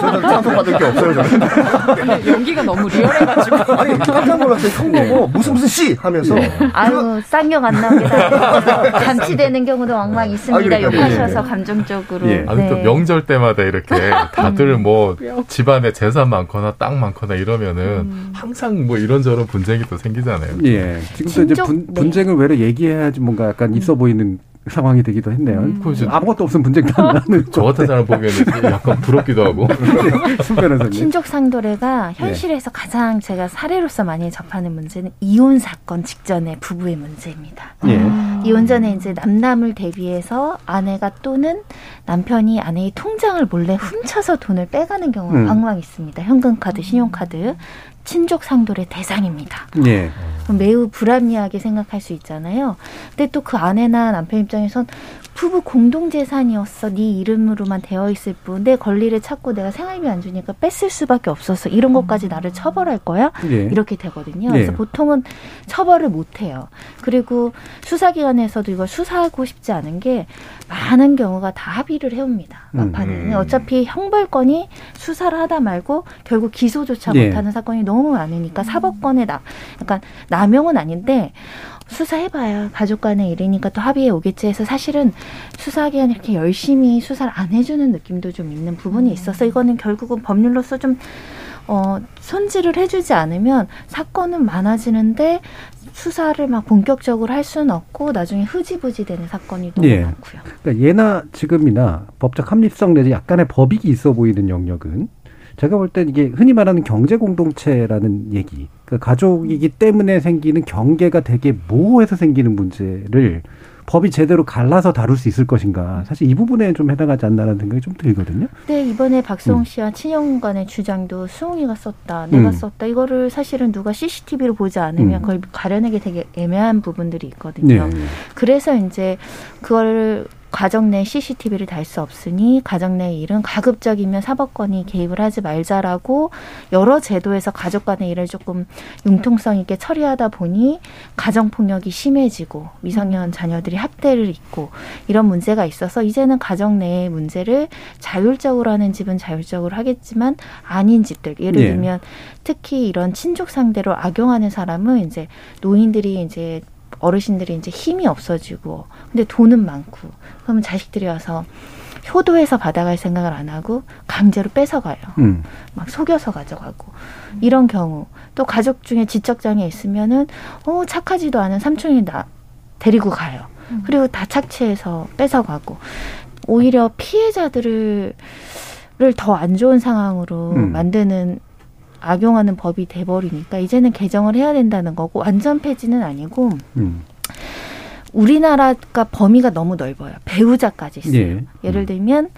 저는 상속받을 게 없어요, 저는. 연기가 너무 리얼해가지고 아니, 깜짝 놀랐어요. 형 보고 무슨 무슨 씨 하면서. 아유 쌍욕 안 나오게 다 감치되는 경우도 왕왕 있습니다. 아. 욕하셔서 예. 감정적으로. 예. 아니 또 네. 명절 때마다 이렇게 다들 뭐 집안에 재산 많거나 땅 많거나 이러면은 음. 항상 뭐 이런저런 분쟁이 또 생기잖아요. 예. 지금도 이제 분, 네. 분쟁을 외로 얘기해야지 뭔가 약간 있어 보이는 상황이 되기도 했네요. 음. 아무것도 없으면 분쟁도 안 나는 저 같은 사람 보기에는 약간 부럽기도 하고. [laughs] 순 변호사님. 친족 상도례가 현실에서 가장 제가 사례로서 많이 접하는 문제는 이혼 사건 직전의 부부의 문제입니다. 예. 이혼 전에 이제 남남을 대비해서 아내가 또는 남편이 아내의 통장을 몰래 훔쳐서 돈을 빼가는 경우가 음. 왕왕 있습니다. 현금카드, 신용카드. 친족 상도례 대상입니다. 예. 매우 불합리하게 생각할 수 있잖아요. 근데 또 그 아내나 남편 입장에선 부부 공동 재산이었어. 네 이름으로만 되어 있을 뿐. 내 권리를 찾고 내가 생활비 안 주니까 뺐을 수밖에 없었어. 이런 것까지 나를 처벌할 거야? 예. 이렇게 되거든요. 네. 그래서 보통은 처벌을 못 해요. 그리고 수사기관에서도 이걸 수사하고 싶지 않은 게 많은 경우가 다 합의를 해옵니다. 막판에는 음. 어차피 형벌권이 수사를 하다 말고 결국 기소조차 네. 못하는 사건이 너무 많으니까 사법권에 나 약간 남용은 아닌데 수사해봐야 가족 간의 일이니까 또 합의에 오겠지 해서 사실은 수사기관이 이렇게 열심히 수사를 안 해주는 느낌도 좀 있는 부분이 있어서 이거는 결국은 법률로서 좀 어, 손질을 해주지 않으면 사건은 많아지는데 수사를 막 본격적으로 할 수는 없고 나중에 흐지부지 되는 사건이 너무 예. 많고요. 그러니까 예나 지금이나 법적 합리성 내지 약간의 법익이 있어 보이는 영역은 제가 볼 땐 이게 흔히 말하는 경제 공동체라는 얘기, 그 가족이기 때문에 생기는 경계가 되게 모호해서 생기는 문제를 법이 제대로 갈라서 다룰 수 있을 것인가. 사실 이 부분에 좀 해당하지 않나라는 생각이 좀 들거든요. 근데 이번에 박수홍 음. 씨와 친형 간의 주장도 수홍이가 썼다, 내가 음. 썼다. 이거를 사실은 누가 CCTV로 보지 않으면 음. 그걸 가려내기 되게 애매한 부분들이 있거든요. 네. 그래서 이제 그걸 가정 내 CCTV를 달 수 없으니 가정 내 일은 가급적이면 사법권이 개입을 하지 말자라고 여러 제도에서 가족 간의 일을 조금 융통성 있게 처리하다 보니 가정 폭력이 심해지고 미성년 자녀들이 학대를 입고 이런 문제가 있어서 이제는 가정 내의 문제를 자율적으로 하는 집은 자율적으로 하겠지만 아닌 집들 예를 예. 들면 특히 이런 친족 상대로 악용하는 사람은 이제 노인들이 이제 어르신들이 이제 힘이 없어지고 근데 돈은 많고 그러면 자식들이 와서 효도해서 받아갈 생각을 안 하고 강제로 뺏어가요. 음. 막 속여서 가져가고 이런 경우 또 가족 중에 지적 장애 있으면은 어 착하지도 않은 삼촌이 나 데리고 가요. 그리고 다 착취해서 뺏어가고 오히려 피해자들을 더 안 좋은 상황으로 음. 만드는 악용하는 법이 돼버리니까 이제는 개정을 해야 된다는 거고 완전 폐지는 아니고 음. 우리나라가 범위가 너무 넓어요. 배우자까지 있어요. 예. 예를 들면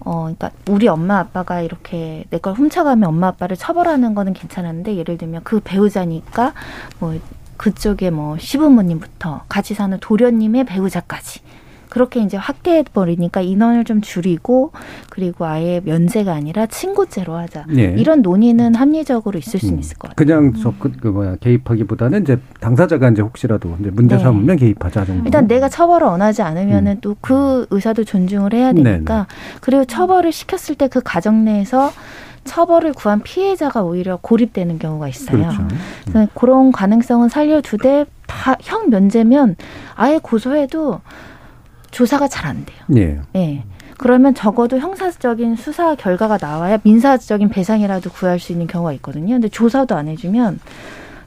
어 그러니까 우리 엄마 아빠가 이렇게 내 걸 훔쳐가면 엄마 아빠를 처벌하는 거는 괜찮은데 예를 들면 그 배우자니까 뭐 그쪽에 뭐 시부모님부터 같이 사는 도련님의 배우자까지 그렇게 이제 확대해 버리니까 인원을 좀 줄이고 그리고 아예 면제가 아니라 친고죄로 하자. 예. 이런 논의는 합리적으로 있을 수는 음. 있을 것 같아요. 그냥 접근 그 뭐야 개입하기보다는 이제 당사자가 이제 혹시라도 이제 문제 네. 삼으면 개입하자 정도. 일단 내가 처벌을 원하지 않으면은 또그 의사도 존중을 해야 되니까 그리고 처벌을 시켰을 때 그 가정 내에서 처벌을 구한 피해자가 오히려 고립되는 경우가 있어요. 그렇죠. 그래서 그런 가능성은 살려두되 다 형 면제면 아예 고소해도 조사가 잘 안 돼요. 예. 예. 그러면 적어도 형사적인 수사 결과가 나와야 민사적인 배상이라도 구할 수 있는 경우가 있거든요. 근데 조사도 안 해주면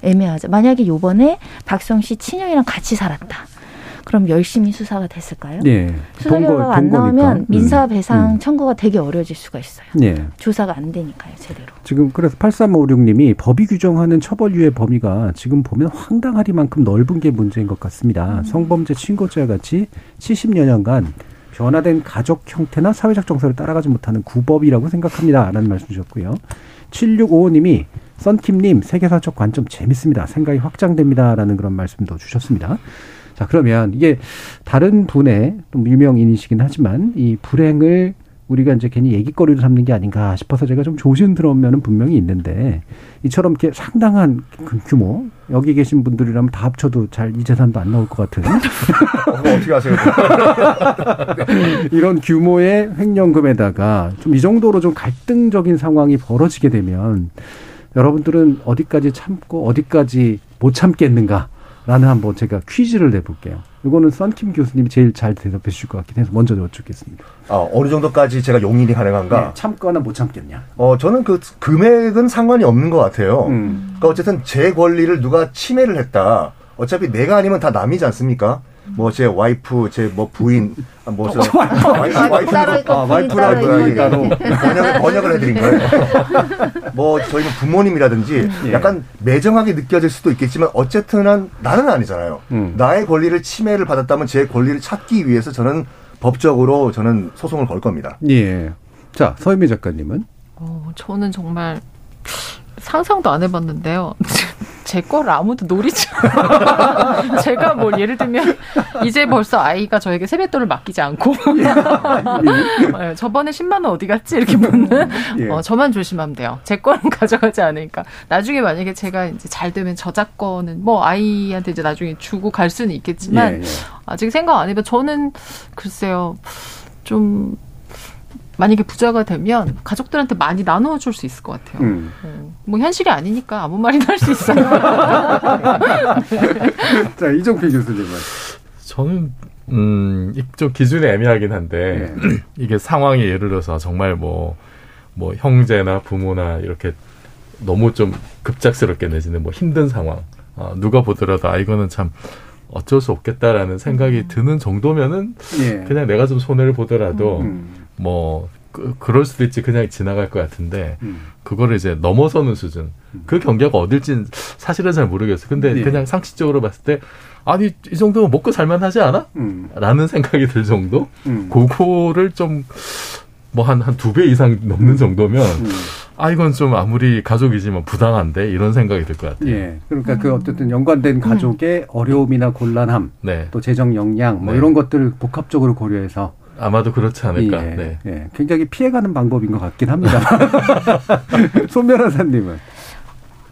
애매하죠. 만약에 요번에 박성 씨 친형이랑 같이 살았다. 그럼 열심히 수사가 됐을까요? 예. 수사 동거- 결과가 안. 나오면 음. 민사 배상 음. 청구가 되게 어려워질 수가 있어요. 예. 조사가 안 되니까요, 제대로. 지금 그래서 8356님이 법이 규정하는 처벌유예 범위가 지금 보면 황당하리만큼 넓은 게 문제인 것 같습니다. 성범죄 친고죄와 같이 70여 년간 변화된 가족 형태나 사회적 정서를 따라가지 못하는 구법이라고 생각합니다. 라는 말씀 주셨고요. 7655님이 썬킴님 세계사적 관점 재밌습니다. 생각이 확장됩니다. 라는 그런 말씀도 주셨습니다. 자, 그러면 이게 다른 분의 좀 유명인이시긴 하지만 이 불행을 우리가 이제 괜히 얘기거리로 삼는 게 아닌가 싶어서 제가 좀 조심스러운 면은 분명히 있는데 이처럼 이렇게 상당한 그 규모 여기 계신 분들이라면 다 합쳐도 잘 이 재산도 안 나올 것 같은 [laughs] 그거 어떻게 아세요? [laughs] 이런 규모의 횡령금에다가 좀 이 정도로 좀 갈등적인 상황이 벌어지게 되면 여러분들은 어디까지 참고 어디까지 못 참겠는가 라는 한번 제가 퀴즈를 내볼게요. 이거는 썬킴 교수님이 제일 잘 대답해 주실 것 같긴 해서 먼저 여쭙겠습니다. 아, 어느 정도까지 제가 용인이 가능한가? 네, 참거나 못 참겠냐? 어, 저는 그 금액은 상관이 없는 것 같아요. 음. 그러니까 어쨌든 제 권리를 누가 침해를 했다. 어차피 내가 아니면 다 남이지 않습니까? 뭐 제 와이프, 제 뭐 부인, 아, 뭐 저, 와이프, 와이프, 따로 있고 아, 와이프라고 따로 번역을, 번역을 해드린 거예요. 뭐 저희는 부모님이라든지 예. 약간 매정하게 느껴질 수도 있겠지만 어쨌든은 나는 아니잖아요. 음. 나의 권리를 침해를 받았다면 제 권리를 찾기 위해서 저는 법적으로 저는 소송을 걸 겁니다. 예. 자, 서유미 작가님은 어, 저는 정말 상상도 안 해봤는데요. 제 거를 아무도 노리지 않아요. [laughs] 제가 뭘 예를 들면 이제 벌써 아이가 저에게 세뱃돈을 맡기지 않고 [laughs] 어, 저번에 10만 원 어디 갔지 이렇게 묻는 예. 어, 저만 조심하면 돼요. 제 거는 [laughs] 가져가지 않으니까 나중에 만약에 제가 이제 잘 되면 저작권은 뭐 아이한테 이제 나중에 주고 갈 수는 있겠지만 예, 예. 아직 생각 안 해봐. 저는 글쎄요 좀 만약에 부자가 되면 가족들한테 많이 나누어 줄수 있을 것 같아요. 음. 어, 뭐 현실이 아니니까 아무 말이나 할 수 있어요. [laughs] 자, 이정필 교수님은 저는 음, 이좀 기준이 애매하긴 한데 [clears throat] 이게 상황이 예를 들어서 정말 뭐, 뭐 형제나 부모나 이렇게 너무 좀 급작스럽게 내지는 뭐 힘든 상황. 아, 누가 보더라도 아 이거는 참 어쩔 수 없겠다라는 생각이 드는 정도면은 예. 그냥 내가 좀 손해를 보더라도 음. 뭐 그, 그럴 수도 있지 그냥 지나갈 것 같은데 음. 그거를 이제 넘어서는 수준 그 경계가 어딜진 사실은 잘 모르겠어요. 근데 예. 그냥 상식적으로 봤을 때 아니 이 정도면 먹고 살만하지 않아? 음. 라는 생각이 들 정도 음. 그거를 좀 뭐 한 한 두 배 이상 넘는 정도면 아 이건 좀 아무리 가족이지만 부당한데 이런 생각이 들 것 같아요. 예. 그러니까 그 어쨌든 연관된 가족의 어려움이나 곤란함, 네. 또 재정 역량 뭐 네. 이런 것들을 복합적으로 고려해서 아마도 그렇지 않을까. 예, 네. 예. 굉장히 피해가는 방법인 것 같긴 합니다. [laughs] 손 변호사님은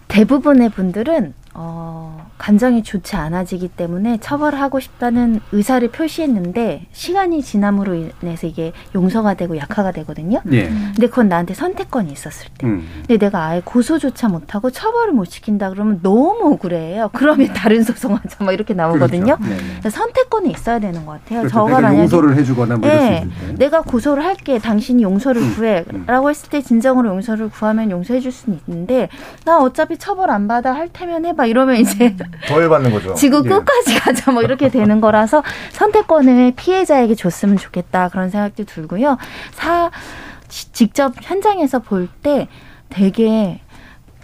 대부분의 분들은 어, 감정이 좋지 않아지기 때문에 처벌하고 싶다는 의사를 표시했는데 시간이 지남으로 인해서 이게 용서가 되고 약화가 되거든요. 예. 근데 그건 나한테 선택권이 있었을 때. 음. 근데 내가 아예 고소조차 못하고 처벌을 못 시킨다 그러면 너무 억울해요. 그러면 다른 소송하자 막 이렇게 나오거든요. 그렇죠. 네, 네. 선택권이 있어야 되는 것 같아요. 그렇죠. 저걸 만약에 용서를 해주거나 뭐 네, 때. 내가 고소를 할게. 당신이 용서를 음, 구해라고 했을 때 진정으로 용서를 구하면 용서해줄 수는 있는데 나 어차피 처벌 안 받아 할 테면 해봐 이러면 이제 더 열받는 거죠. 지구 예. 끝까지 가자 뭐 이렇게 되는 거라서 선택권을 피해자에게 줬으면 좋겠다 그런 생각도 들고요. 사 지- 직접 현장에서 볼 때 되게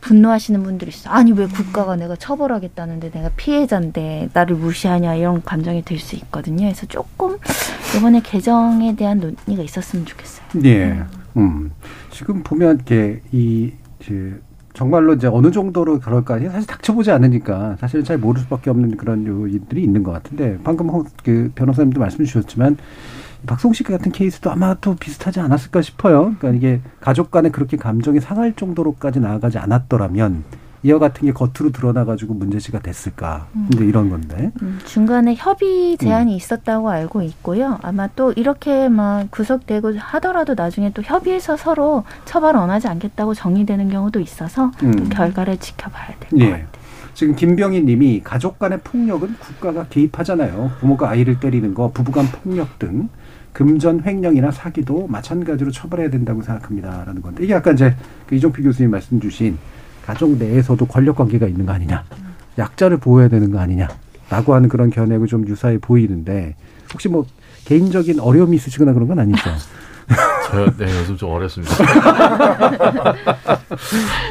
분노하시는 분들이 있어요. 아니 왜 국가가 내가 처벌하겠다는데 내가 피해자인데 나를 무시하냐 이런 감정이 들 수 있거든요. 그래서 조금 이번에 개정에 대한 논의가 있었으면 좋겠어요. 예. 음. 지금 보면 이렇게 이 이제 정말로 이제 어느 정도로 그럴까 사실 닥쳐보지 않으니까 사실은 잘 모를 수밖에 없는 그런 요인들이 있는 것 같은데 방금 홍- 그 변호사님도 말씀 주셨지만 씨 같은 케이스도 아마 또 비슷하지 않았을까 싶어요. 그러니까 이게 가족 간에 그렇게 감정이 상할 정도로까지 나아가지 않았더라면 이와 같은 게 겉으로 드러나가지고 문제시가 됐을까. 근데 이런 건데. 음, 중간에 협의 제한이 음. 있었다고 알고 있고요. 아마 또 이렇게 막 구속되고 하더라도 나중에 또 협의해서 서로 처벌 원하지 않겠다고 정리되는 경우도 있어서 또 음. 결과를 지켜봐야 될것 예. 같아요. 지금 김병희 님이 가족 간의 폭력은 국가가 개입하잖아요. 부모가 아이를 때리는 거, 부부간 폭력 등 금전 횡령이나 사기도 마찬가지로 처벌해야 된다고 생각합니다라는 건데 이게 아까 이제 그 이종필 교수님 말씀 주신 가족 내에서도 권력 관계가 있는 거 아니냐. 약자를 보호해야 되는 거 아니냐라고 하는 그런 견해하고 좀 유사해 보이는데 혹시 뭐 개인적인 어려움이 있으시거나 그런 건 아니죠? [laughs] 저, 네, 요즘 좀 어렵습니다. [laughs]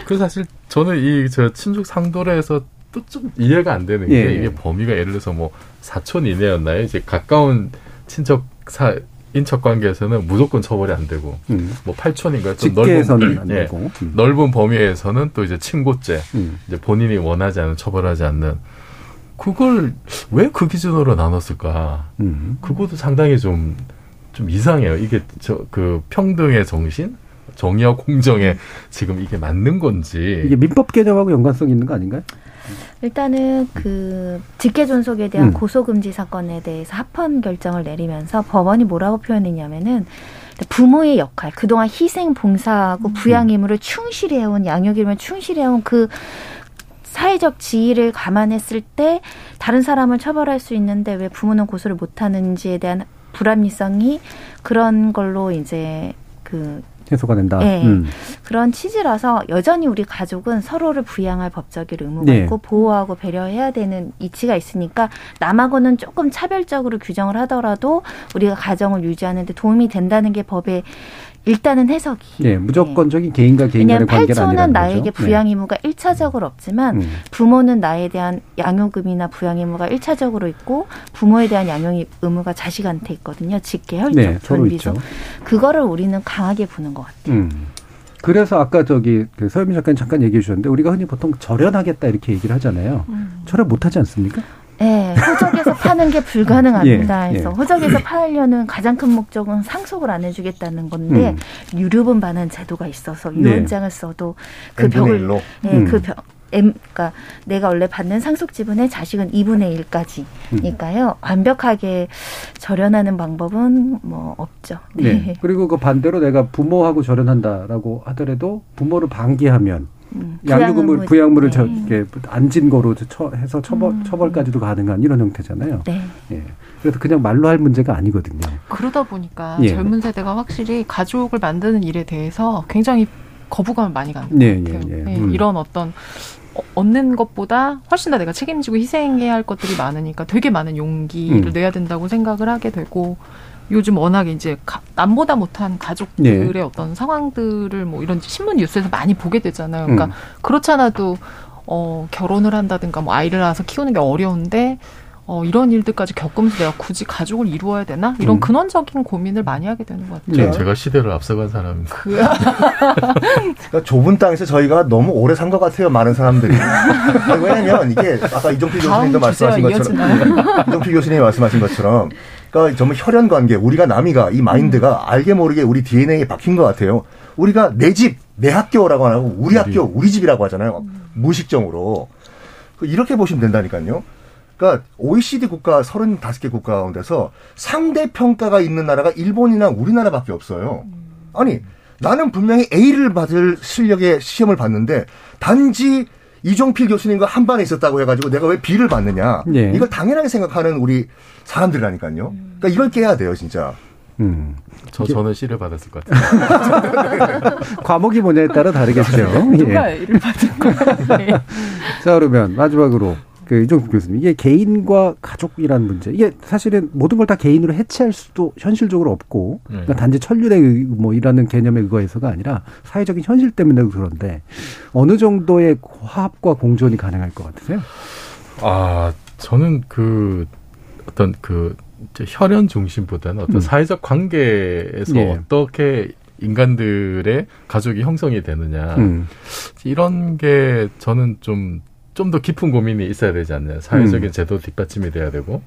그 사실 저는 이 저 친족 상도례에서 또 좀 이해가 안 되는 게 예. 이게 범위가 예를 들어서 뭐 사촌 이내였나요? 이제 가까운 친척 사 인척 관계에서는 무조건 처벌이 안 되고 음. 뭐 팔촌인가요? 좀 직계에서는 안 예, 되고. 음. 넓은 범위에서는 또 이제 친고죄, 음. 이제 본인이 원하지 않은 처벌하지 않는 그걸 왜 그 기준으로 나눴을까? 음. 그것도 상당히 좀, 좀 이상해요. 이게 저, 그 평등의 정신? 정의와 공정에 지금 이게 맞는 건지. 이게 민법 개정하고 연관성 있는 거 아닌가요? 일단은 그 직계 존속에 대한 음. 고소 금지 사건에 대해서 합헌 결정을 내리면서 법원이 뭐라고 표현했냐면은 부모의 역할, 그동안 희생 봉사하고 음. 부양 의무를 충실히 해온 양육 의무를 충실히 해온 그 사회적 지위를 감안했을 때 다른 사람을 처벌할 수 있는데 왜 부모는 고소를 못 하는지에 대한 불합리성이 그런 걸로 이제 그 해소가 된다. 예. 음. 그런 취지라서 여전히 우리 가족은 서로를 부양할 법적인 의무가 네. 있고 보호하고 배려해야 되는 이치가 있으니까 남하고는 조금 차별적으로 규정을 하더라도 우리가 가정을 유지하는 데 도움이 된다는 게 법의 일단은 해석이. 예, 무조건적인 개인과 개인 간의 왜냐하면 관계는 팔촌은 아니라는 나에게 거죠. 부양 의무가 일차적으로 없지만 음. 부모는 나에 대한 양육금이나 부양 의무가 일차적으로 있고 부모에 대한 양육 의무가 자식한테 있거든요. 직계 혈족 네. 있죠. 그거를 우리는 강하게 보는 것 같아요. 음. 그래서 아까 저기 그 서유민 작가님 잠깐 얘기해 주셨는데 우리가 흔히 보통 절연하겠다 이렇게 얘기를 하잖아요. 음. 절연 못 하지 않습니까? 네, 호적에서 파는 게 불가능합니다. 예, 그래서 예. 호적에서 파려는 가장 큰 목적은 상속을 안 해주겠다는 건데 유류분 반환 제도가 있어서 음. 네. 유언장을 써도 그 벽을? 네, 음. 그 벽. M, 그러니까 내가 원래 받는 상속 지분의 자식은 2분의 1까지니까요. 완벽하게 절연하는 방법은 뭐 없죠. 네. 네. 그리고 그 반대로 내가 부모하고 절연한다라고 하더라도 부모를 방기하면 음, 양육금을 부양의무- 부양물을 저 네. 이렇게 안진 거로 처, 해서 처벌 음. 처벌까지도 가능한 이런 형태잖아요. 네. 예. 그래서 그냥 말로 할 문제가 아니거든요. 그러다 보니까 예. 젊은 세대가 확실히 가족을 만드는 일에 대해서 굉장히 거부감을 많이 갖는 예, 것 예, 같아요. 예. 네, 음. 이런 어떤 어, 얻는 것보다 훨씬 더 내가 책임지고 희생해야 할 것들이 많으니까 되게 많은 용기를 음. 내야 된다고 생각을 하게 되고 요즘 워낙에 이제 가- 남보다 못한 가족들의 네. 어떤 상황들을 뭐 이런 신문 뉴스에서 많이 보게 되잖아요. 그러니까 음. 그렇잖아도 어 결혼을 한다든가 뭐 아이를 낳아서 키우는 게 어려운데 어, 이런 일들까지 겪으면서 내가 굳이 가족을 이루어야 되나? 이런 음. 근원적인 고민을 많이 하게 되는 것 같아요. 네. 제가 시대를 앞서간 사람입니다. 그, [laughs] 그러니까 좁은 땅에서 저희가 너무 오래 산 것 같아요, 많은 사람들이. 왜냐면 이게 아까 이종필 교수님도 말씀하신 것처럼, [laughs] 이종필 교수님이 말씀하신 것처럼, 그러니까 정말 혈연 관계, 우리가 남이가 이 마인드가 알게 모르게 우리 DNA에 박힌 것 같아요. 우리가 내 집, 내 학교라고 안 하고 우리 학교, 우리 집이라고 하잖아요. 무의식적으로. 그 이렇게 보시면 된다니까요. 그러니까 OECD 국가 35개 국가 가운데서 상대 평가가 있는 나라가 일본이나 우리나라밖에 없어요. 아니 나는 분명히 A를 받을 실력의 시험을 봤는데 단지 이종필 교수님과 한 반에 있었다고 해가지고 내가 왜 B를 받느냐 예. 이걸 당연하게 생각하는 우리 사람들이라니까요. 그러니까 이걸 깨야 돼요 진짜. 음. 저 저는 C를 받았을 것 같아요. [laughs] 과목이 뭐냐에 따라 다르겠죠. 누가 예. A를 받은? 네. [laughs] 자, 그러면 마지막으로 그 이종필 교수님 이게 개인과 가족이라는 문제 이게 사실은 모든 걸 다 개인으로 해체할 수도 현실적으로 없고 네. 그러니까 단지 천륜의 의- 뭐 이라는 개념에 의거해서가 아니라 사회적인 현실 때문에 그런데 어느 정도의 화합과 공존이 가능할 것 같으세요? 아, 저는 그 어떤 그 혈연 중심보다는 어떤 음. 사회적 관계에서 예. 어떻게 인간들의 가족이 형성이 되느냐 음. 이런 게 저는 좀 좀 더 깊은 고민이 있어야 되지 않냐 사회적인 음. 제도 뒷받침이 돼야 되고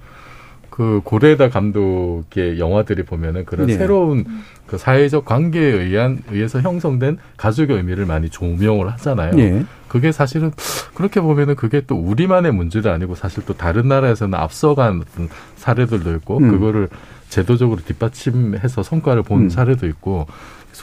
그 고레다 감독의 영화들이 보면은 그런 네. 새로운 그 사회적 관계에 의한 의해서 형성된 가족의 의미를 많이 조명을 하잖아요. 예. 그게 사실은 그렇게 보면은 그게 또 우리만의 문제도 아니고 사실 또 다른 나라에서는 앞서간 어떤 사례들도 있고 음. 그거를 제도적으로 뒷받침해서 성과를 본 음. 사례도 있고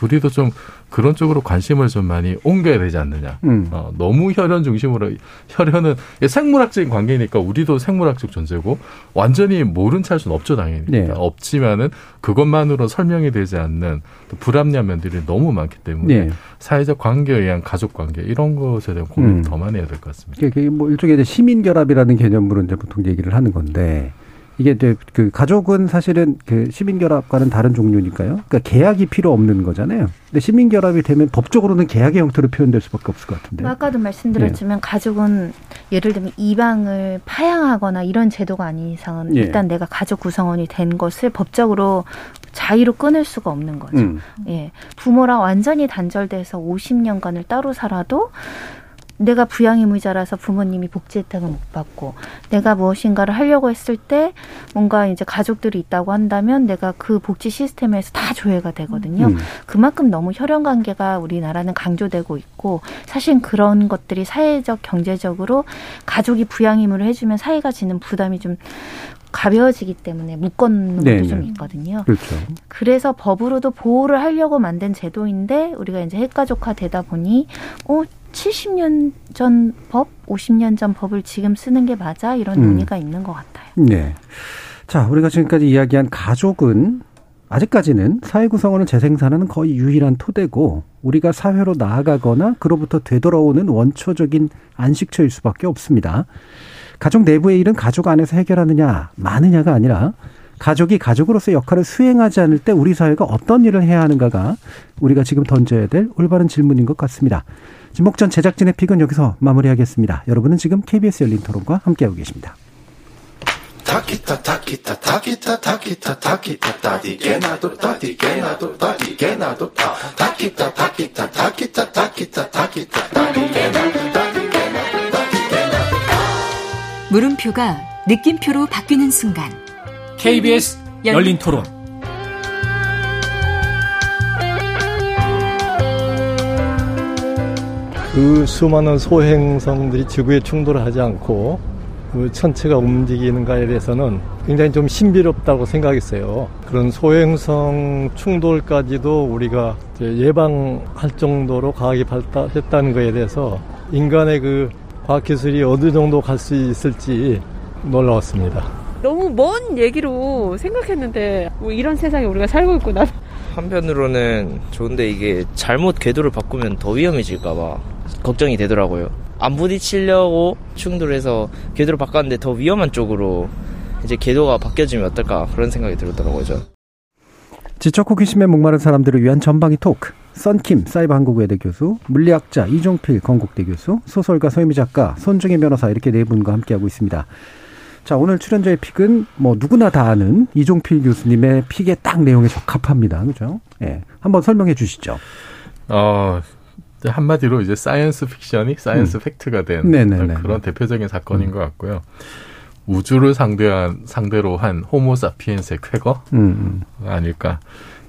우리도 좀 그런 쪽으로 관심을 좀 많이 옮겨야 되지 않느냐. 음. 어, 너무 혈연 중심으로 혈연은 생물학적인 관계니까 우리도 생물학적 존재고 완전히 모른 체 할 수는 없죠 당연히 네. 없지만은 그것만으로 설명이 되지 않는 또 불합리한 면들이 너무 많기 때문에 네. 사회적 관계에 의한 가족 관계 이런 것에 대한 고민을 음. 더 많이 해야 될 것 같습니다. 그게 그게 뭐 일종의 시민 결합이라는 개념으로 이제 보통 얘기를 하는 건데 이게 이제 그 가족은 사실은 그 시민 결합과는 다른 종류니까요. 그러니까 계약이 필요 없는 거잖아요. 근데 시민 결합이 되면 법적으로는 계약의 형태로 표현될 수밖에 없을 것 같은데. 아까도 말씀드렸지만 가족은 예를 들면 이방을 파양하거나 이런 제도가 아닌 이상은 예. 일단 내가 가족 구성원이 된 것을 법적으로 자의로 끊을 수가 없는 거죠. 음. 예. 부모랑 완전히 단절돼서 50년간을 따로 살아도 내가 부양의무자라서 부모님이 복지 혜택을 못 받고 내가 무엇인가를 하려고 했을 때 뭔가 이제 가족들이 있다고 한다면 내가 그 복지 시스템에서 다 조회가 되거든요. 음. 그만큼 너무 혈연 관계가 우리나라는 강조되고 있고 사실 그런 것들이 사회적 경제적으로 가족이 부양 의무를 해주면 사회가 지는 부담이 좀 가벼워지기 때문에 묶어놓는 것도. 좀 있거든요. 그렇죠. 그래서 법으로도 보호를 하려고 만든 제도인데 우리가 이제 핵가족화 되다 보니 어 70년 전 법, 50년 전 법을 지금 쓰는 게 맞아 이런 음. 논의가 있는 것 같아요. 네. 자, 우리가 지금까지 이야기한 가족은 아직까지는 사회 구성원을 재생산하는 거의 유일한 토대고 우리가 사회로 나아가거나 그로부터 되돌아오는 원초적인 안식처일 수밖에 없습니다. 가족 내부의 일은 가족 안에서 해결하느냐 마느냐가 아니라 가족이 가족으로서 역할을 수행하지 않을 때 우리 사회가 어떤 일을 해야 하는가가 우리가 지금 던져야 될 올바른 질문인 것 같습니다. 지목전 제작진의 픽은 여기서 마무리하겠습니다. 여러분은 지금 KBS 열린 토론과 함께하고 계십니다. 물음표가 느낌표로 바뀌는 순간 KBS 열린 토론. 그 수많은 소행성들이 지구에 충돌하지 않고 그 천체가 움직이는가에 대해서는 굉장히 좀 신비롭다고 생각했어요. 그런 소행성 충돌까지도 우리가 예방할 정도로 과학이 발달했다는 것에 대해서 인간의 그 과학기술이 어느 정도 갈 수 있을지 놀라웠습니다. 너무 먼 얘기로 생각했는데 뭐 이런 세상에 우리가 살고 있구나. 한편으로는 좋은데 이게 잘못 궤도를 바꾸면 더 위험해질까봐 걱정이 되더라고요. 안 부딪히려고 충돌해서 궤도를 바꿨는데 더 위험한 쪽으로 이제 궤도가 바뀌어지면 어떨까 그런 생각이 들더라고요. 저는. 지적 호기심에 목마른 사람들을 위한 전방위 토크. 썬킴 사이버 한국외대 교수, 물리학자 이종필 건국대 교수, 소설가 서유미 작가, 손중혜 변호사 이렇게 네 분과 함께하고 있습니다. 자, 오늘 출연자의 pick은 뭐 누구나 다 아는 이종필 교수님의 pick의 딱 내용에 적합합니다. 그죠? 예. 한번 설명해 주시죠. 어, 한마디로 이제 science fiction이 science 음. fact가 된 네네네. 그런 대표적인 사건인 것 같고요. 우주를 상대한 상대로 한 호모 사피엔스의 쾌거 음, 아닐까.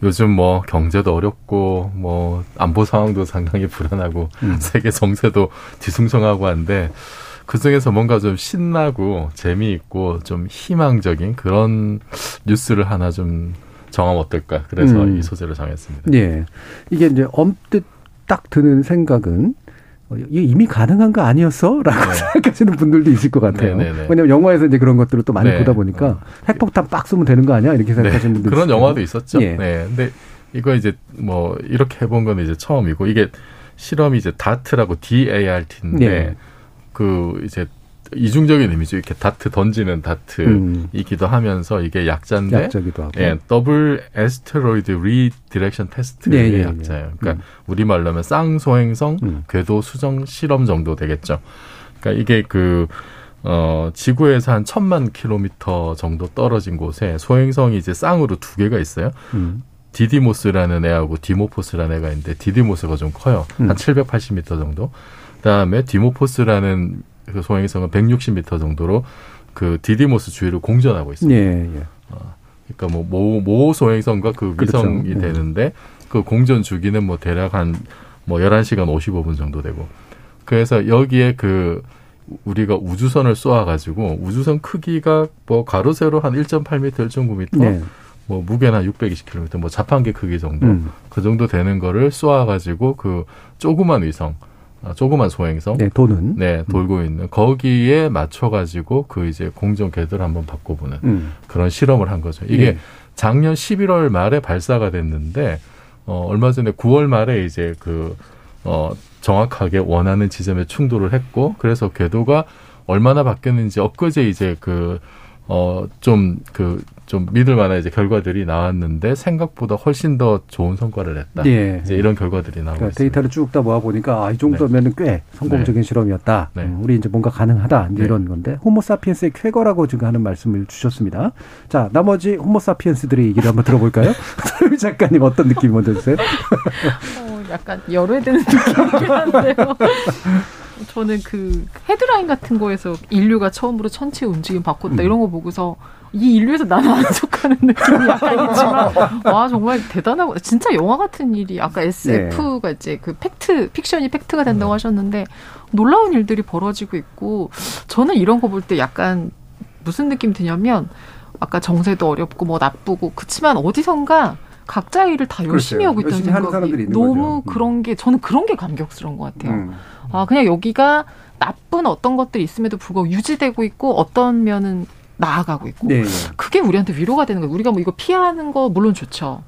요즘 뭐 경제도 어렵고 뭐 안보 상황도 상당히 불안하고 음. 세계 정세도 뒤숭숭하고 한데 그 중에서 뭔가 좀 신나고 재미있고 좀 희망적인 그런 뉴스를 하나 좀 정하면 어떨까. 그래서 음. 이 소재를 정했습니다. 예. 이게 이제 엄뜻 딱 드는 생각은 어, 이게 이미 가능한 거 아니었어? 라고 생각하시는 분들도 있을 것 같아요. 네, 네, 네. 왜냐면 영화에서 이제 그런 것들을 또 많이 네. 보다 보니까 핵폭탄 빡 쏘면 되는 거 아니야? 이렇게 생각하시는 분들 그런 영화도 있었죠. 예. 네. 근데 이거 이제 뭐 이렇게 해본 건 이제 처음이고 이게 실험이 이제 DART라고 D-A-R-T인데 네. 그 이제 이중적인 의미죠. 이렇게 다트 던지는 음. 다트이기도 하면서 이게 약자인데 약자기도 하고. 예, Double Asteroid Redirection Test의 예, 예, 예. 약자예요. 그러니까 음. 우리말로 하면 쌍소행성 궤도 수정 실험 정도 되겠죠. 그러니까 이게 그 어, 지구에서 한 천만 킬로미터 정도 떨어진 곳에 소행성이 이제 쌍으로 두 개가 있어요. 음. 디디모스라는 애하고 디모포스라는 애가 있는데 디디모스가 좀 커요. 음. 한 780m 정도. 그다음에 디모포스라는 그 소행성은 160m 정도로 그 디디모스 주위를 공전하고 있습니다. 예, 예. 그러니까 뭐 모, 모 소행성과 그 그렇죠. 위성이 예. 되는데 그 공전 주기는 뭐 대략 한 뭐 11시간 55분 정도 되고. 그래서 여기에 그 우리가 우주선을 쏘아 가지고 우주선 크기가 뭐 가로 세로 한 1.8m, 1.9m 네. 뭐 무게는 한 620km, 뭐 자판기 크기 정도 음. 그 정도 되는 거를 쏘아 가지고 그 조그만 위성, 아, 조그만 소행성, 네, 도는. 네 돌고 있는 거기에 맞춰 가지고 그 이제 공정 궤도를 한번 바꿔 보는 음. 그런 실험을 한 거죠. 이게 예. 작년 11월 말에 발사가 됐는데 어 얼마 전에 9월 말에 이제 그어 정확하게 원하는 지점에 충돌을 했고 그래서 궤도가 얼마나 바뀌었는지 엊그제 이제 그 어 좀 그 좀 믿을 만한 이제 결과들이 나왔는데 생각보다 훨씬 더 좋은 성과를 냈다. 예. 이제 이런 결과들이 나오고 그러니까 있습니다. 데이터를 쭉 다 모아 보니까 아, 이 정도면은 꽤 성공적인 실험이었다. 네. 음, 우리 이제 뭔가 가능하다 이제 네. 이런 건데 호모사피엔스의 쾌거라고 지금 하는 말씀을 주셨습니다. 자 나머지 호모사피엔스들의 얘기를 한번 들어볼까요? [laughs] 소유 작가님 어떤 느낌 먼저 주세요? 어, 약간 열애되는 느낌이긴 한데요. 저는 그 헤드라인 같은 거에서 인류가 처음으로 천체 움직임 바꿨다 음. 이런 거 보고서 이 인류에서 나는 안 속하는 느낌이 약간 있지만 와 정말 대단하고 진짜 영화 같은 일이 아까 SF가 이제 그 fact fiction이 fact가 된다고 하셨는데 놀라운 일들이 벌어지고 있고 저는 이런 거 볼 때 약간 무슨 느낌 드냐면 아까 정세도 어렵고 뭐 나쁘고 그치만 어디선가 각자의 일을 다 열심히 그렇죠. 하고 있다는 열심히 생각이 너무 거죠. 음. 그런 게 저는 그런 게 감격스러운 것 같아요. 음. 아 그냥 여기가 나쁜 어떤 것들이 있음에도 불구하고 유지되고 있고 어떤 면은 나아가고 있고 네. 그게 우리한테 위로가 되는 거예요. 우리가 뭐 이거 피하는 거 물론 좋죠.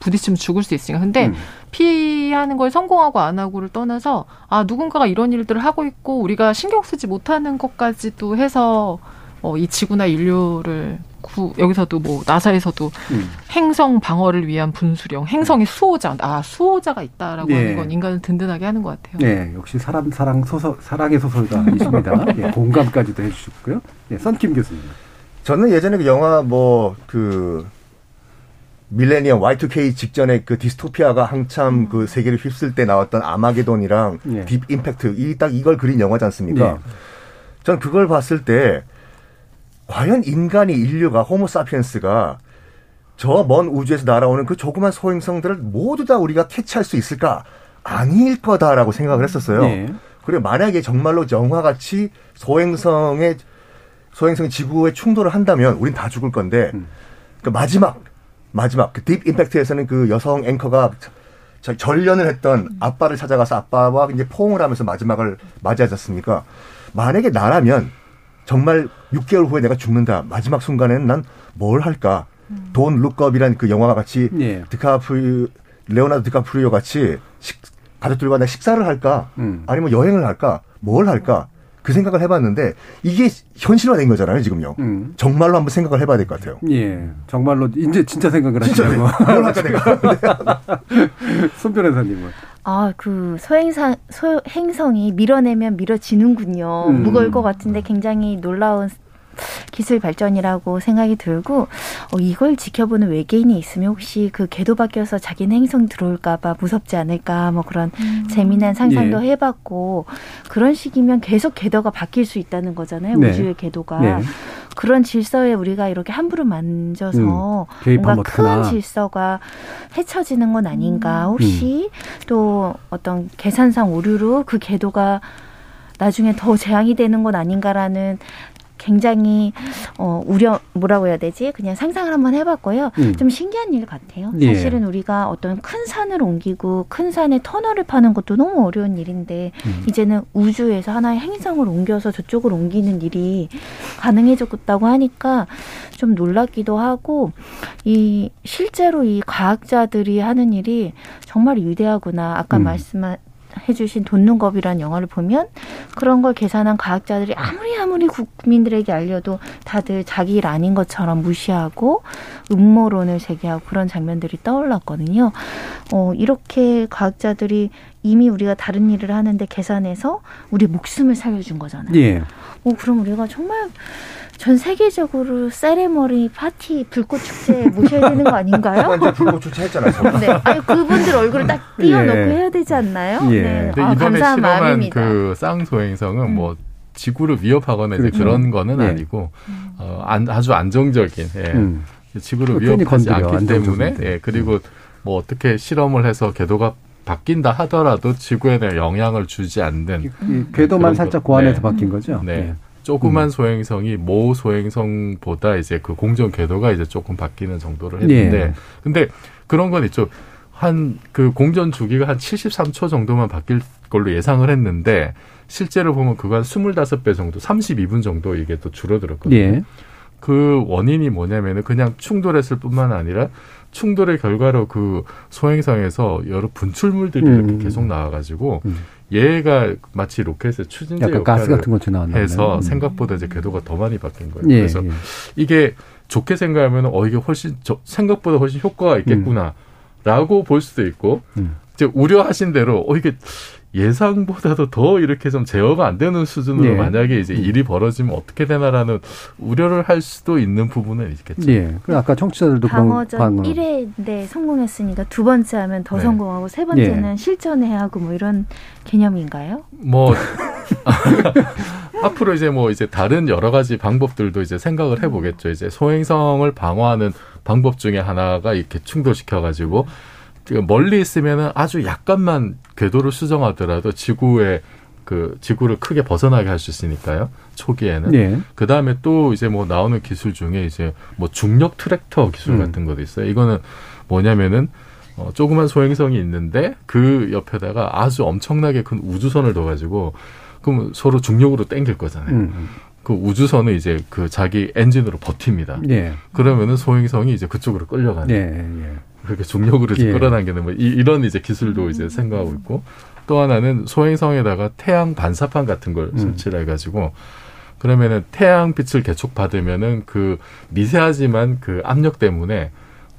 부딪히면 죽을 수 있으니까. 근데 음. 피하는 걸 성공하고 안 하고를 떠나서 아 누군가가 이런 일들을 하고 있고 우리가 신경 쓰지 못하는 것까지도 해서 어, 이 지구나 인류를 구, 여기서도 뭐 나사에서도 음. 행성 방어를 위한 분수령, 행성의 수호자, 아 수호자가 있다라고 예. 하는 건 인간을 든든하게 하는 것 같아요. 네, 역시 사람 사랑 소설 사랑의 소설가이십니다. [laughs] 예, 공감까지도 해주셨고요. 네, 썬킴 교수님. 저는 예전에 그 영화 뭐 그 밀레니엄 Y2K 직전에 그 디스토피아가 한참 그 세계를 휩쓸 때 나왔던 아마게돈이랑 예. 딥 임팩트 이 딱 이걸 그린 영화지 않습니까? 네. 전 그걸 봤을 때 과연 인간이 인류가 호모사피엔스가 저 먼 우주에서 날아오는 그 조그만 소행성들을 모두 다 우리가 캐치할 수 있을까? 아닐 거다라고 생각을 했었어요. 네. 그리고 만약에 정말로 영화같이 소행성의 소행성이 지구에 충돌을 한다면 우린 다 죽을 건데 그 마지막 마지막 그 딥 임팩트에서는 그 여성 앵커가 저- 전련을 했던 아빠를 찾아가서 아빠와 이제 포옹을 하면서 마지막을 맞이하지 않습니까? 만약에 나라면 정말 6개월 후에 내가 죽는다. 마지막 순간에는 난 뭘 할까? 돈 룩업이란 그 영화와 같이 예. 드카프리 레오나르도 디카프리오 같이 식- 가족들과 내 식사를 할까? 음. 아니면 여행을 할까? 뭘 할까? 그 생각을 해봤는데 이게 현실화된 거잖아요 지금요. 음. 정말로 한번 생각을 해봐야 될 것 같아요. 예, 정말로 이제 진짜 생각을 진짜 하시냐고. 뭘 할까 내가. [laughs] 손 변호사님은. 아, 그 소행성 소행성이 밀어내면 밀어지는군요. 음. 무거울 것 같은데 굉장히 놀라운 기술 발전이라고 생각이 들고 어, 이걸 지켜보는 외계인이 있으면 혹시 그 궤도 바뀌어서 자기는 행성 들어올까봐 무섭지 않을까 뭐 그런 음. 재미난 상상도 예. 해봤고 그런 식이면 계속 궤도가 바뀔 수 있다는 거잖아요. 네. 우주의 궤도가. 네. 그런 질서에 우리가 이렇게 함부로 만져서 음, 뭔가 큰 어떡하나. 질서가 헤쳐지는 건 아닌가. 음. 혹시 또 어떤 계산상 오류로 그 궤도가 나중에 더 재앙이 되는 건 아닌가라는 굉장히 어 우려 뭐라고 해야 되지? 그냥 상상을 한번 해봤고요. 음. 좀 신기한 일 같아요. 예. 사실은 우리가 어떤 큰 산을 옮기고 큰 산에 터널을 파는 것도 너무 어려운 일인데 음. 이제는 우주에서 하나의 행성을 옮겨서 저쪽으로 옮기는 일이 가능해졌다고 하니까 좀 놀랍기도 하고 이 실제로 이 과학자들이 하는 일이 정말 위대하구나. 아까 음. 말씀한 해주신 돈눈겁이라는 영화를 보면 그런 걸 계산한 과학자들이 아무리 아무리 국민들에게 알려도 다들 자기 일 아닌 것처럼 무시하고 음모론을 제기하고 그런 장면들이 떠올랐거든요. 어, 이렇게 과학자들이 이미 우리가 다른 일을 하는데 계산해서 우리 목숨을 살려준 거잖아요. 예. 어, 그럼 우리가 정말 전 세계적으로 세레머니 파티 불꽃 축제 모셔야 되는 거 아닌가요? [laughs] 불꽃 축제 했잖아요. 네. 아니 그분들 얼굴을 딱 띄워놓고 예. 해야 되지 않나요? 예. 네. 아, 이번에 감사한 실험한 마음입니다. 그 쌍소행성은 뭐 지구를 위협하거나 이제 그렇죠. 그런 거는 네. 아니고 어, 안, 아주 안정적인 예. 음. 지구를 위협하지 건드려, 않기 때문에. 예. 그리고 뭐 어떻게 실험을 해서 궤도가 바뀐다 하더라도 지구에 대한 영향을 주지 않는 이 궤도만 살짝 거. 고안해서 네. 바뀐 거죠. 네. 예. 조그만 음. 소행성이 모 소행성보다 이제 그 공전 궤도가 이제 조금 바뀌는 정도를 했는데 예. 근데 그런 건 있죠. 한 그 공전 주기가 한 73초 정도만 바뀔 걸로 예상을 했는데 실제로 보면 그거 한 25배 정도, 32분 정도 이게 또 줄어들었거든요. 예. 그 원인이 뭐냐면은 그냥 충돌했을 뿐만 아니라 충돌의 결과로 그 소행성에서 여러 분출물들이 음. 이렇게 계속 나와가지고 얘가 마치 로켓의 추진제 약간 역할을 가스 같은 나왔나 해서. 음. 생각보다 이제 궤도가 더 많이 바뀐 거예요. 예, 그래서 예. 이게 좋게 생각하면 어 이게 훨씬 저, 생각보다 훨씬 효과가 있겠구나라고 볼 수도 있고 음. 이제 우려하신 대로 어 이게 예상보다도 더 이렇게 좀 제어가 안 되는 수준으로 예. 만약에 이제 일이 벌어지면 어떻게 되나라는 우려를 할 수도 있는 부분은 있겠죠. 예. 그 아까 청취자들도 방어전 방어. 1회인데 성공했으니까 두 번째 하면 더 네. 성공하고 세 번째는 예. 실전해야 하고 뭐 이런 개념인가요? 뭐 [laughs] 앞으로 이제 뭐 이제 다른 여러 가지 방법들도 이제 생각을 해보겠죠. 이제 소행성을 방어하는 방법 중에 하나가 이렇게 충돌시켜 가지고 멀리 있으면은 아주 약간만 궤도를 수정하더라도 지구에 그 지구를 크게 벗어나게 할 수 있으니까요. 초기에는. 예. 그 다음에 또 이제 뭐 나오는 기술 중에 이제 뭐 중력 트랙터 기술 음. 같은 것도 있어요. 이거는 뭐냐면은 어, 조그만 소행성이 있는데 그 옆에다가 아주 엄청나게 큰 우주선을 둬가지고 그럼 서로 중력으로 땡길 거잖아요. 음. 그 우주선은 이제 그 자기 엔진으로 버팁니다. 예. 그러면은 소행성이 이제 그쪽으로 끌려가는. 예, 예. 그렇게 중력으로 예. 끌어당기는 뭐 이, 런 이제 기술도 이제 생각하고 있고 또 하나는 소행성에다가 태양 반사판 같은 걸 음. 설치를 해가지고 그러면은 태양 빛을 개촉 받으면은 그 미세하지만 그 압력 때문에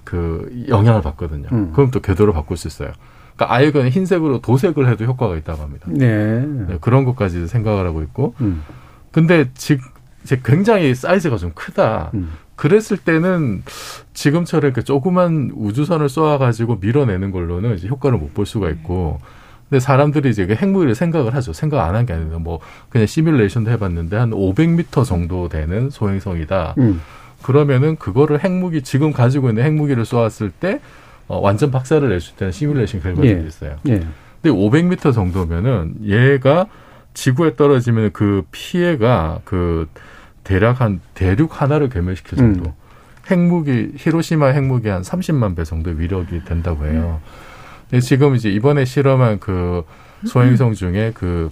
그 영향을 받거든요. 음. 그럼 또 궤도를 바꿀 수 있어요. 그러니까 아예 그냥 흰색으로 도색을 해도 효과가 있다고 합니다. 네. 네, 그런 것까지 생각을 하고 있고 음. 근데 즉 이제 굉장히 사이즈가 좀 크다. 음. 그랬을 때는 지금처럼 이렇게 조그만 우주선을 쏘아가지고 밀어내는 걸로는 이제 효과를 못 볼 수가 있고. 근데 사람들이 이제 그 핵무기를 생각을 하죠. 생각 안 한 게 아니라 뭐 그냥 시뮬레이션도 해봤는데 한 500m 정도 되는 소행성이다. 음. 그러면은 그거를 핵무기 지금 가지고 있는 핵무기를 쏘았을 때 어, 완전 박살을 낼 수 있다는 시뮬레이션 결과들이 예. 있어요. 예. 근데 500m 정도면은 얘가 지구에 떨어지면 그 피해가 그 대략 한 대륙 하나를 괴멸시킬 정도. 음. 핵무기 히로시마 핵무기 한 30만 배 정도의 위력이 된다고 해요. 근데 지금 이제 이번에 실험한 그 소행성 중에 그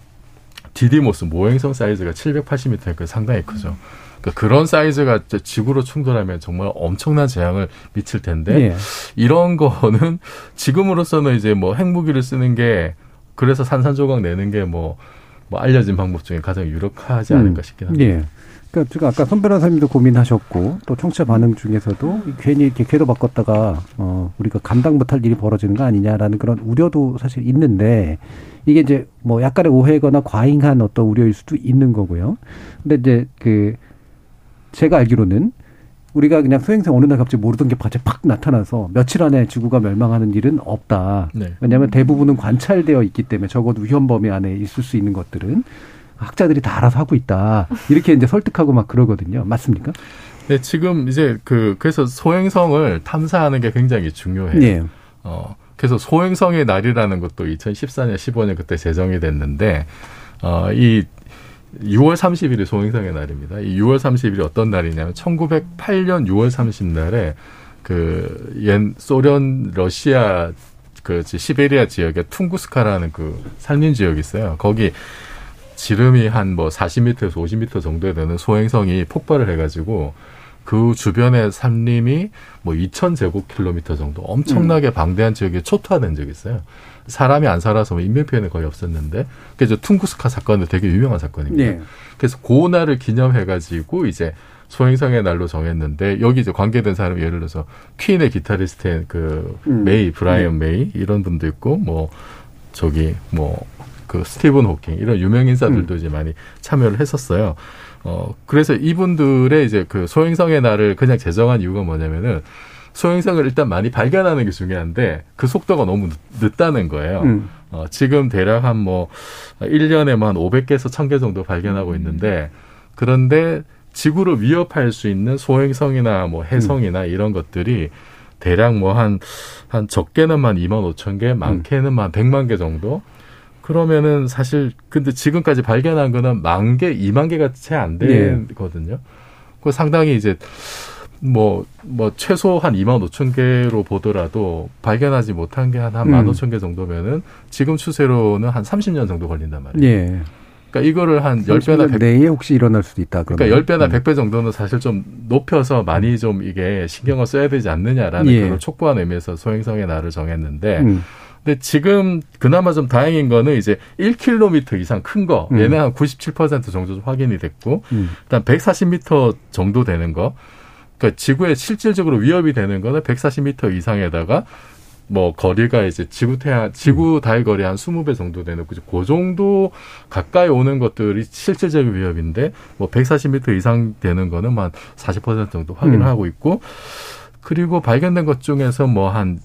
디디모스 모행성 사이즈가 780m니까 상당히 크죠. 그러니까 그런 사이즈가 지구로 충돌하면 정말 엄청난 재앙을 미칠 텐데 예. 이런 거는 지금으로서는 이제 뭐 핵무기를 쓰는 게 그래서 산산조각 내는 게뭐 뭐 알려진 방법 중에 가장 유력하지 않을까 음. 싶긴 합니다. 예. 그러니까 지금 아까 손 변호사님도 고민하셨고 또 청취자 반응 중에서도 괜히 이렇게 궤도 바꿨다가 어 우리가 감당 못할 일이 벌어지는 거 아니냐라는 그런 우려도 사실 있는데 이게 이제 뭐 약간의 오해거나 과잉한 어떤 우려일 수도 있는 거고요. 근데 이제 그 제가 알기로는 우리가 그냥 소행성 어느 날 갑자기 모르던 게 갑자기 팍 나타나서 며칠 안에 지구가 멸망하는 일은 없다. 네. 왜냐하면 대부분은 관찰되어 있기 때문에 적어도 위험 범위 안에 있을 수 있는 것들은 학자들이 다 알아서 하고 있다. 이렇게 이제 설득하고 막 그러거든요. 맞습니까? 네, 지금 이제 그 그래서 소행성을 탐사하는 게 굉장히 중요해요. 네. 어, 그래서 소행성의 날이라는 것도 2014년, 15년 그때 제정이 됐는데 어, 이 6월 30일이 소행성의 날입니다. 이 6월 30일이 어떤 날이냐면 1908년 6월 30날에 그옛 소련 러시아 그 시베리아 지역에 퉁구스카라는 그 산림 지역이 있어요. 거기 지름이 한 뭐 40m에서 50m 정도 되는 소행성이 폭발을 해가지고 그 주변의 산림이 뭐 2,000제곱킬로미터 정도 엄청나게 방대한 지역에 초토화된 적이 있어요. 사람이 안 살아서 뭐 인명 피해는 거의 없었는데 그래서 퉁구스카 사건은 되게 유명한 사건입니다. 네. 그래서 그 날을 기념해가지고 이제 소행성의 날로 정했는데 여기 이제 관계된 사람이 예를 들어서 퀸의 기타리스트인 그 음. 메이 브라이언 메이 이런 분도 있고 뭐 저기 뭐 그 스티븐 호킹 이런 유명 인사들도 이제 많이 참여를 했었어요. 어 그래서 이분들의 이제 그 소행성의 날을 그냥 제정한 이유가 뭐냐면은 소행성을 일단 많이 발견하는 게 중요한데 그 속도가 너무 늦, 다는 거예요. 음. 어, 지금 대략 한 뭐, 1년에 뭐한 500개에서 1000개 정도 발견하고 있는데, 그런데 지구를 위협할 수 있는 소행성이나 뭐 해성이나 이런 것들이 대략 뭐 한, 한 적게는 만 2만 5천 개, 많게는 만 100만 개 정도? 그러면은 사실, 근데 지금까지 발견한 거는 만 개, 2만 개가 채 안 되거든요. 그 상당히 이제, 뭐, 뭐, 최소 한 2만 5천 개로 보더라도 발견하지 못한 게 한, 한 음. 1만 5천 개 정도면은 지금 추세로는 한 30년 정도 걸린단 말이에요. 예. 그러니까 이거를 한 10배나 100, 내에 혹시 일어날 수도 있다. 그러니까 그러면. 10배나 100배 정도는 사실 좀 높여서 많이 좀 이게 신경을 써야 되지 않느냐라는 예. 그런 촉구한 의미에서 소행성의 날을 정했는데 음. 근데 지금 그나마 좀 다행인 거는 이제 1km 이상 큰 거, 음. 얘는 한97% 정도 좀 확인이 됐고, 음. 일단 140m 정도 되는 거, 그러니까 지구에 실질적으로 위협이 되는 거는 140m 이상에다가 뭐 거리가 이제 지구 태양 지구 달 거리 한 20배 정도 되는 그그 정도 가까이 오는 것들이 실질적인 위협인데 뭐 140m 이상 되는 거는 한 40% 정도 확인을 음. 하고 있고 그리고 발견된 것 중에서 뭐 한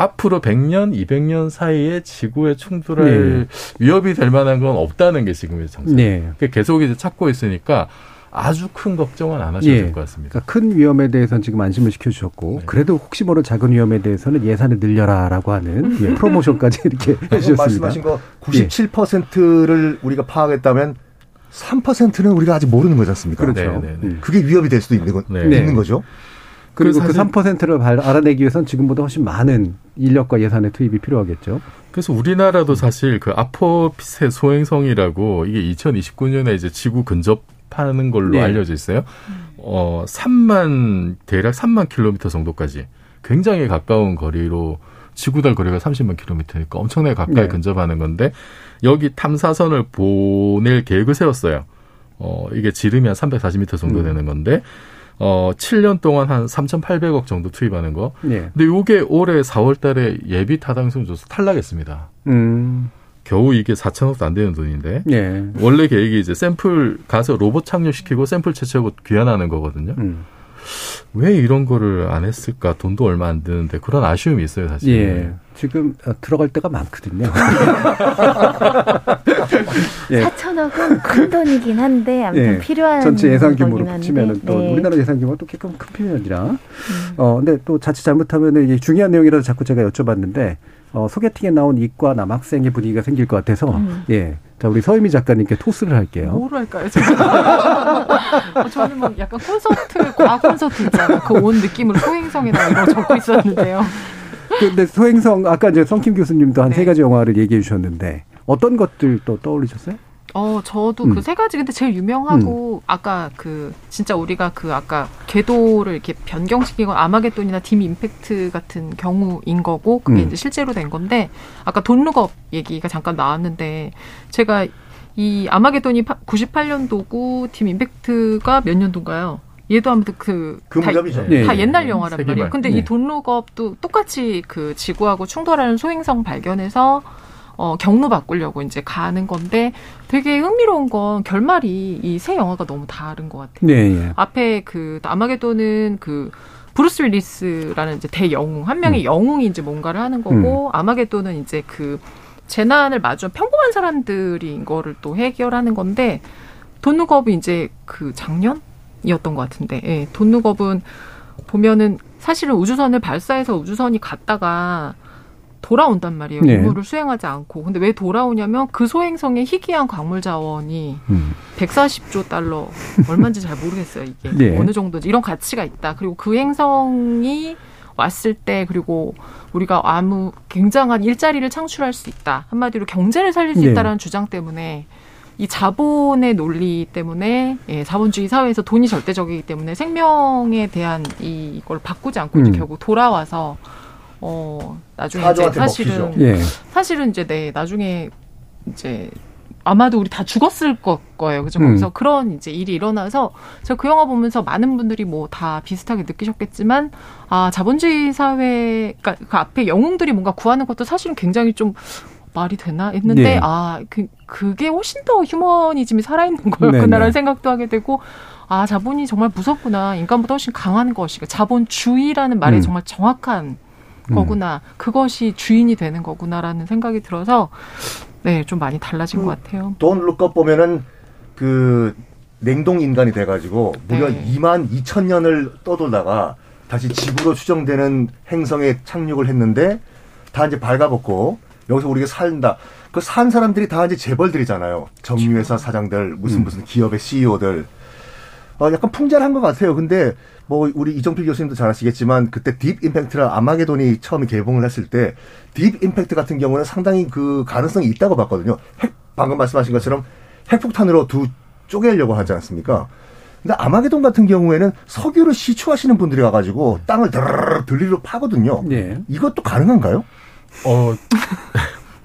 앞으로 100년, 200년 사이에 지구에 충돌할 위협이 될 만한 건 없다는 게 지금의 정세. 네. 그 계속 이제 찾고 있으니까 아주 큰 걱정은 안 하셔도 예. 될것 같습니다. 그러니까 큰 위험에 대해서는 지금 안심을 네. 시켜주셨고 그래도 혹시 모르는 작은 위험에 대해서는 예산을 늘려라라고 하는 예, 프로모션까지 이렇게 [laughs] 해주셨습니다. 말씀하신 거 예. 97%를 우리가 파악했다면 3%는 우리가 아직 모르는 거지 않습니까? 그렇죠. 네, 네, 네. 그게 위협이 될 수도 있는, 거, 네. 있는 거죠. 그리고 그 사실- 3%를 발- 알아내기 위해서는 지금보다 훨씬 많은 인력과 예산의 투입이 필요하겠죠. 그래서 우리나라도 사실 그 아포피세 소행성이라고 이게 2029년에 이제 지구 근접 하는 걸로 네. 알려져 있어요. 어, 3만, 대략 3만 킬로미터 정도까지 굉장히 가까운 거리로 지구달 거리가 30만 킬로미터니까 엄청나게 가까이 네. 근접하는 건데 여기 탐사선을 보낼 계획을 세웠어요. 어, 이게 지름이 한 340m 정도 음. 되는 건데 어, 7년 동안 한 3,800억 정도 투입하는 거. 예. 근데 요게 올해 4월 달에 예비 타당성 조사 탈락했습니다. 음. 겨우 이게 4천억도 안 되는 돈인데. 예. 원래 계획이 이제 샘플 가서 로봇 착륙시키고 샘플 채취하고 귀환하는 거거든요. 음. 왜 이런 거를 안 했을까? 돈도 얼마 안 드는데 그런 아쉬움이 있어요, 사실. 예. 지금 어, 들어갈 때가 많거든요. [laughs] 예. 4천억은 큰 돈이긴 한데 아무튼 예. 필요한 전체 예산 규모로 붙이면은 또 네. 우리나라 예산 규모가 또 조금 큰 편이 아니라 어 근데 또 자칫 잘못하면은 이게 중요한 내용이라서 자꾸 제가 여쭤봤는데 어 소개팅에 나온 이과 남학생의 분위기가 생길 것 같아서 음. 예. 자 우리 서유미 작가님께 토스를 할게요. 뭐로 할까요? 어, 저는 뭐 약간 콘서트, 과 콘서트 있잖아요. 그 온 느낌으로 소행성이나 이런 거 적고 있었는데요. 근데 소행성 아까 이제 성킴 교수님도 한 네. 세 가지 영화를 얘기해 주셨는데 어떤 것들 또 떠올리셨어요? 어, 저도 음. 그세 가지 근데 제일 유명하고 아까 그 진짜 우리가 그 아까 궤도를 이렇게 변경시킨 건 아마겟돈이나 딤 임팩트 같은 경우인 거고 그게 음. 이제 실제로 된 건데 아까 돈룩업 얘기가 잠깐 나왔는데 제가 이 아마겟돈이 98년도고 딤 임팩트가 몇 년도인가요? 얘도 아무튼 그그 다. 네. 다 옛날 영화란. 말이에요. 근데 네. 이 돈룩업도 똑같이 그 지구하고 충돌하는 소행성 발견해서 어, 경로 바꾸려고 이제 가는 건데 되게 흥미로운 건 결말이 이 세 영화가 너무 다른 것 같아요. 네, 예. 앞에 그 아마겟돈은 그 브루스 윌리스라는 이제 대영웅 한 명의 음. 영웅이 이제 뭔가를 하는 거고 아마겟돈은 이제 그 재난을 마주한 평범한 사람들이 이거를 또 해결하는 건데 Don't Look Up이 이제 그 작년이었던 것 같은데 예, Don't Look Up은 보면은 사실은 우주선을 발사해서 우주선이 갔다가 돌아온단 말이에요. 네. 임무를 수행하지 않고. 근데 왜 돌아오냐면 그 소행성의 희귀한 광물 자원이 음. 140조 달러 얼마인지 잘 모르겠어요. 이게 네. 어느 정도인지 이런 가치가 있다. 그리고 그 행성이 왔을 때 그리고 우리가 아무 굉장한 일자리를 창출할 수 있다. 한마디로 경제를 살릴 수 네. 있다라는 주장 때문에 이 자본의 논리 때문에 예, 자본주의 사회에서 돈이 절대적이기 때문에 생명에 대한 이- 이걸 바꾸지 않고 이제 음. 결국 돌아와서 어 나중에 이제 사실은 먹히죠. 예. 사실은 이제 네 나중에 이제 아마도 우리 다 죽었을 거, 거예요. 그죠? 음. 거기서 그런 이제 일이 일어나서 제가 그 영화 보면서 많은 분들이 뭐 다 비슷하게 느끼셨겠지만 아 자본주의 사회 그러니까 그 앞에 영웅들이 뭔가 구하는 것도 사실은 굉장히 좀 말이 되나 했는데 네. 아 그, 그게 훨씬 더 휴머니즘이 살아있는 거였구나라는 네, 네. 생각도 하게 되고 아 자본이 정말 무섭구나 인간보다 훨씬 강한 것이 자본주의라는 말에 음. 정말 정확한 거구나 그것이 주인이 되는 거구나라는 생각이 들어서 네 좀 많이 달라진 것 같아요. 돈 룩업 보면은 그 냉동 인간이 돼가지고 무려 네. 2만 2천 년을 떠돌다가 다시 지구로 추정되는 행성에 착륙을 했는데 다 이제 발가벗고 여기서 우리가 살다. 그 산 사람들이 다 이제 재벌들이잖아요. 정유회사 사장들, 무슨 무슨 기업의 CEO들. 어, 약간 풍자한 것 같아요. 근데 뭐 우리 이정필 교수님도 잘 아시겠지만 그때 딥 임팩트라 아마게돈이 처음에 개봉을 했을 때 딥 임팩트 같은 경우는 상당히 그 가능성이 있다고 봤거든요. 핵 방금 말씀하신 것처럼 핵폭탄으로 두 쪼개려고 하지 않습니까? 근데 아마게돈 같은 경우에는 석유를 시추하시는 분들이 와가지고 땅을 드르르 들리로 파거든요. 네. 이것도 가능한가요? 어,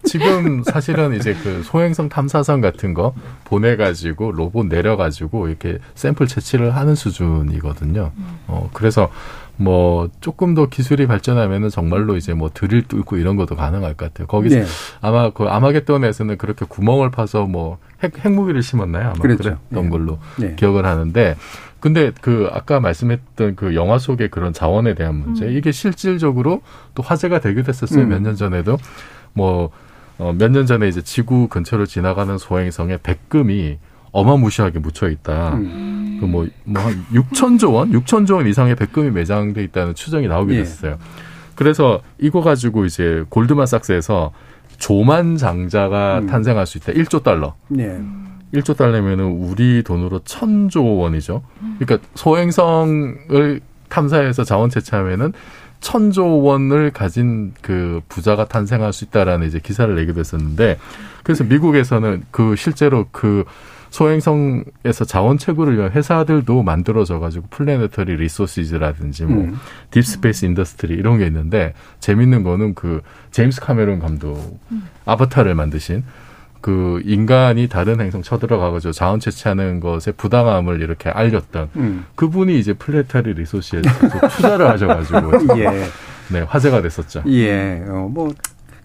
지금 사실은 이제 그 소행성 탐사선 같은 거 보내가지고 로봇 내려가지고 이렇게 샘플 채취를 하는 수준이거든요. 어, 그래서 뭐 조금 더 기술이 발전하면은 정말로 이제 뭐 드릴 뚫고 이런 것도 가능할 것 같아요. 거기서 네. 아마 그 아마겟돈에서는 그렇게 구멍을 파서 뭐 핵, 핵무기를 심었나요? 아마 그랬죠. 그랬던 네. 걸로 네. 기억을 하는데 근데 그 아까 말씀했던 그 영화 속의 그런 자원에 대한 문제 이게 실질적으로 또 화제가 되기도 했었어요 음. 몇년 전에도 뭐 어, 몇 년 전에 이제 지구 근처를 지나가는 소행성에 백금이 어마무시하게 묻혀 있다. 음. 그뭐뭐한 6천조 원, 6천조 원 이상의 백금이 매장돼 있다는 추정이 나오게 예. 됐어요. 그래서 이거 가지고 이제 골드만삭스에서 조만 장자가 음. 탄생할 수 있다. 1조 달러. 네. 1조 달러면은 우리 돈으로 천조 원이죠. 그러니까 소행성을 탐사해서 자원 채취하면은 천조 원을 가진 그 부자가 탄생할 수 있다라는 이제 기사를 내기도 했었는데 그래서 미국에서는 그 실제로 그 소행성에서 자원 채굴을 위한 회사들도 만들어져 가지고 Planetary Resources라든지 뭐 음. Deep Space Industries 이런 게 있는데 재밌는 거는 그 제임스 카메론 감독 아바타를 만드신 그 인간이 다른 행성 쳐들어가가지고 자원 채취하는 것에 부당함을 이렇게 알렸던 음. 그분이 이제 Planetary Resources에서 [laughs] 투자를 하셔가지고 [laughs] 예. 네 화제가 됐었죠. 예, 어, 뭐,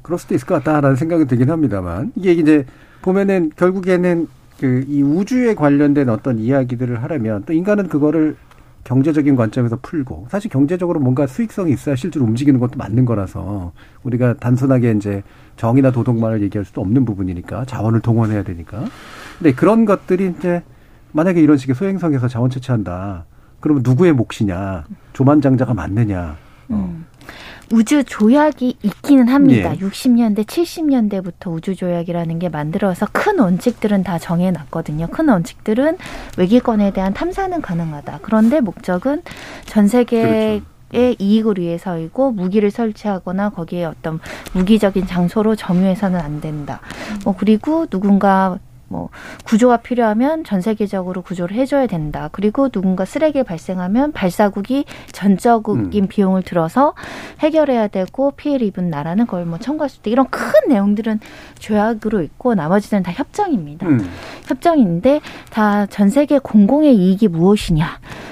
그럴 수도 있을 것 같다라는 생각이 들긴 합니다만, 이게 이제 보면은 결국에는 그 이 우주에 관련된 어떤 이야기들을 하려면 또 인간은 그거를 경제적인 관점에서 풀고 사실 경제적으로 뭔가 수익성이 있어야 실제로 움직이는 것도 맞는 거라서 우리가 단순하게 이제 정의나 도덕만을 얘기할 수도 없는 부분이니까 자원을 동원해야 되니까. 근데 그런 것들이 이제 만약에 이런 식의 소행성에서 자원 채취한다. 그러면 누구의 몫이냐? 조만장자가 맞느냐? 음. 우주 조약이 있기는 합니다. 예. 60년대, 70년대부터 우주 조약이라는 게 만들어서 큰 원칙들은 다 정해놨거든요. 큰 원칙들은 외기권에 대한 탐사는 가능하다. 그런데 목적은 전 세계 의 이익을 위해서이고 무기를 설치하거나 거기에 어떤 무기적인 장소로 점유해서는 안 된다. 뭐 그리고 누군가 뭐 구조가 필요하면 전 세계적으로 구조를 해줘야 된다. 그리고 누군가 쓰레기 발생하면 발사국이 전적인 비용을 들어서 해결해야 되고 피해를 입은 나라는 그걸 뭐 청구할 수 있다. 이런 큰 내용들은 조약으로 있고 나머지는 다 협정입니다. 음. 협정인데 다 전 세계 공공의 이익이 무엇이냐.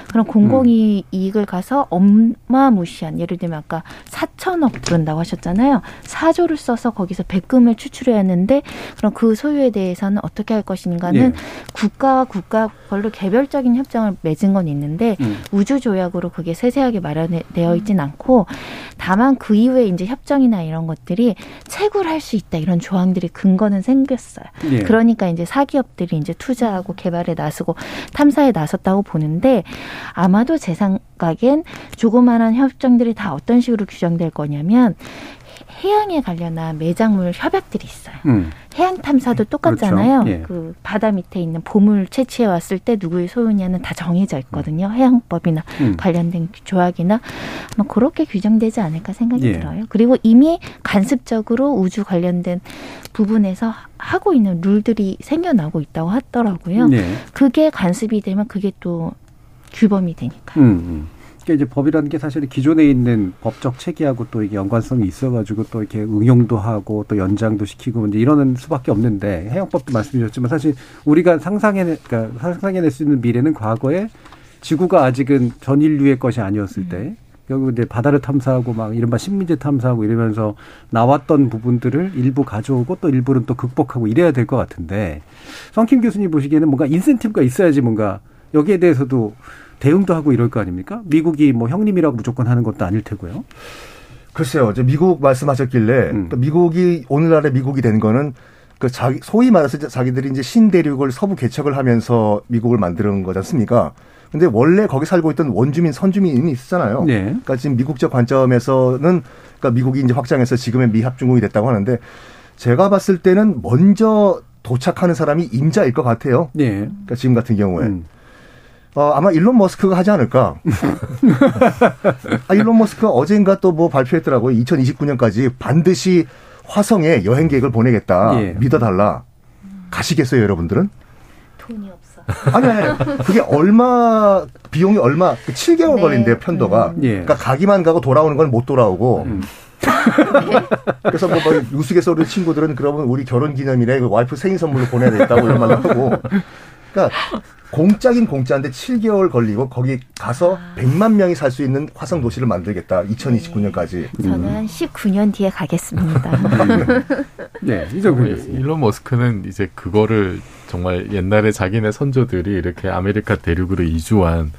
그런 공공이 이익을 가서 어마무시한 예를 들면 아까 4천억 들은다고 하셨잖아요. 4조를 써서 거기서 백금을 추출해야 하는데 그럼 그 소유에 대해서는 어떻게 할 것인가는 예. 국가와 국가 별로 개별적인 협정을 맺은 건 있는데 음. 우주 조약으로 그게 세세하게 마련되어 있진 않고 다만 그 이후에 이제 협정이나 이런 것들이 채굴할 수 있다 이런 조항들이 근거는 생겼어요. 예. 그러니까 이제 사기업들이 이제 투자하고 개발에 나서고 탐사에 나섰다고 보는데 아마도 제 생각엔 조그마한 협정들이 다 어떤 식으로 규정될 거냐면 해양에 관련한 매작물 협약들이 있어요. 음. 해양 탐사도 똑같잖아요. 그렇죠. 예. 그 바다 밑에 있는 보물 채취해 왔을 때 누구의 소유냐는 다 정해져 있거든요. 해양법이나 음. 관련된 조약이나 아마 그렇게 규정되지 않을까 생각이 예. 들어요. 그리고 이미 간습적으로 우주 관련된 부분에서 하고 있는 룰들이 생겨나고 있다고 하더라고요. 예. 그게 간습이 되면 그게 또 규범이 되니까. 음, 음. 그러니까 이제 법이라는 게 사실은 기존에 있는 법적 체계하고 또 이게 연관성이 있어가지고 또 이렇게 응용도 하고 또 연장도 시키고 이제 이러는 수밖에 없는데 해양법도 말씀드렸지만 사실 우리가 상상해 그러니까 상상해낼 수 있는 미래는 과거에 지구가 아직은 전 인류의 것이 아니었을 때 결국 이제 바다를 탐사하고 막 이른바 식민지 탐사하고 이러면서 나왔던 부분들을 일부 가져오고 또 일부는 또 극복하고 이래야 될 것 같은데 성킴 교수님 보시기에는 뭔가 인센티브가 있어야지 뭔가 여기에 대해서도 대응도 하고 이럴 거 아닙니까? 미국이 뭐 형님이라고 무조건 하는 것도 아닐 테고요. 글쎄요, 이제 미국 말씀하셨길래 음. 또 미국이 오늘날의 미국이 된 거는 그 자기 소위 말해서 자기들이 이제 신대륙을 서부 개척을 하면서 미국을 만드는 거지 않습니까? 근데 원래 거기 살고 있던 원주민, 선주민이 있었잖아요. 네. 그러니까 지금 미국적 관점에서는 그러니까 미국이 이제 확장해서 지금의 미합중국이 됐다고 하는데 제가 봤을 때는 먼저 도착하는 사람이 임자일 것 같아요. 네. 그러니까 지금 같은 경우에. 음. 어, 아마 일론 머스크가 하지 않을까. 아, 일론 머스크가 어젠가 또 뭐 발표했더라고요. 2029년까지 반드시 화성에 여행 계획을 보내겠다. 예. 믿어달라. 가시겠어요, 여러분들은? 돈이 없어. 아니, 아니, 그게 얼마, 비용이 얼마, 7개월 네. 걸린대요, 편도가. 예. 그러니까 가기만 가고 돌아오는 건 못 돌아오고. 그래서 뭐, 뭐 우스갯소리 우리 친구들은 그러면 우리 결혼 기념일에 그 와이프 생일 선물로 보내야 되겠다고 이런 말을 하고. 그러니까 공짜긴 공짜인데 7개월 걸리고 거기 가서 100만 명이 살 수 있는 화성 도시를 만들겠다. 2029년까지. 저는 한 19년 뒤에 가겠습니다. [laughs] 네, 뭐 일론 머스크는 이제 그거를 정말 옛날에 자기네 선조들이 이렇게 아메리카 대륙으로 이주한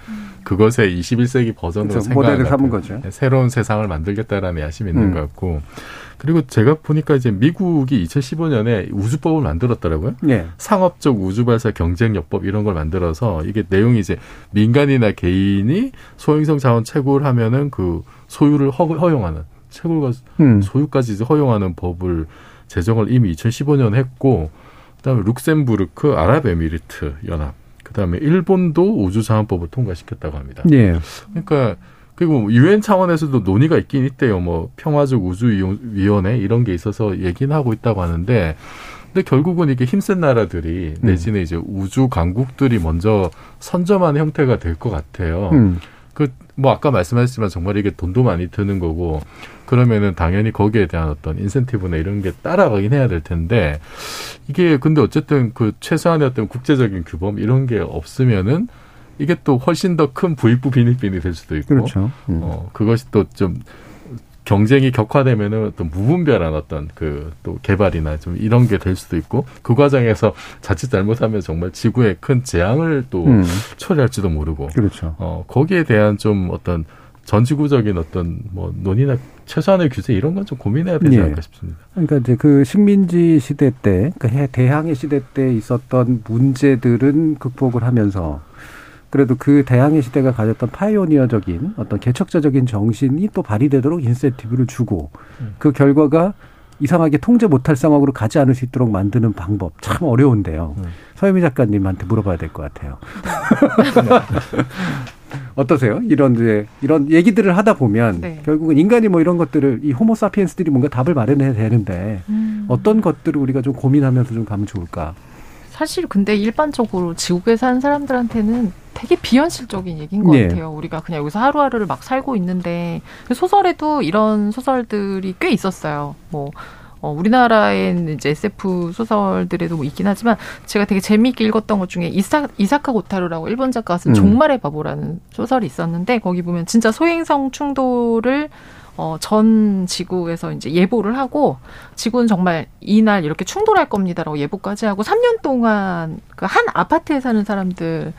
그것의 21세기 버전으로 그렇죠. 모델을 것 삼은. 거죠. 새로운 세상을 만들겠다라는 야심이 있는 음. 것 같고 그리고 제가 보니까 이제 미국이 2015년에 우주법을 만들었더라고요. 네. 상업적 우주발사 경쟁력법 이런 걸 만들어서 이게 내용이 이제 민간이나 개인이 소행성 자원 채굴 하면은 그 소유를 허, 허용하는 채굴과 음. 소유까지 허용하는 법을 제정을 이미 2015년 했고 그다음에 룩셈부르크 아랍에미리트 연합 그다음에 일본도 우주자원법을 통과시켰다고 합니다. 예. 그러니까 그리고 유엔 차원에서도 논의가 있긴 있대요. 뭐 평화적 우주위원회 이런 게 있어서 얘기는 하고 있다고 하는데 근데 결국은 이게 힘센 나라들이 음. 내지는 이제 우주 강국들이 먼저 선점하는 형태가 될 것 같아요. 음. 그뭐 아까 말씀하셨지만 정말 이게 돈도 많이 드는 거고 그러면은 당연히 거기에 대한 어떤 인센티브나 이런 게 따라가긴 해야 될 텐데 이게 근데 어쨌든 그 최소한의 어떤 국제적인 규범 이런 게 없으면은 이게 또 훨씬 더 큰 부익부 빈익빈이 될 수도 있고 그렇죠. 음. 어 그것이 또 좀 경쟁이 격화되면은 어떤 무분별한 어떤 그 또 개발이나 좀 이런 게 될 수도 있고 그 과정에서 자칫 잘못하면 정말 지구에 큰 재앙을 또 음. 초래할지도 모르고 그렇죠. 어 거기에 대한 좀 어떤 전지구적인 어떤 뭐 논의나 최소한의 규제 이런 건 좀 고민해야 되지 예. 않을까 싶습니다. 그러니까 이제 그 식민지 시대 때, 그 해- 대항해 시대 때 있었던 문제들은 극복을 하면서 그래도 그 대항해 시대가 가졌던 파이오니어적인 어떤 개척자적인 정신이 또 발휘되도록 인센티브를 주고 그 결과가 이상하게 통제 못할 상황으로 가지 않을 수 있도록 만드는 방법 참 어려운데요. 서유미 작가님한테 물어봐야 될 것 같아요. [laughs] 어떠세요? 이런 이제 이런 얘기들을 하다 보면 네. 결국은 인간이 뭐 이런 것들을 이 호모 사피엔스들이 뭔가 답을 마련해야 되는데 음. 어떤 것들을 우리가 좀 고민하면서 좀 가면 좋을까? 사실 근데 일반적으로 지구에 사는 사람들한테는 되게 비현실적인 얘기인 것 예. 같아요. 우리가 그냥 여기서 하루하루를 막 살고 있는데 소설에도 이런 소설들이 꽤 있었어요. 뭐 어, 우리나라에는 이제 SF 소설들에도 뭐 있긴 하지만 제가 되게 재미있게 읽었던 것 중에 이사, 이사카 고타루라고 일본 작가가 쓴 음. 종말의 바보라는 소설이 있었는데 거기 보면 진짜 소행성 충돌을 어, 전 지구에서 이제 예보를 하고 지구는 정말 이날 이렇게 충돌할 겁니다라고 예보까지 하고 3년 동안 그 한 아파트에 사는 사람들을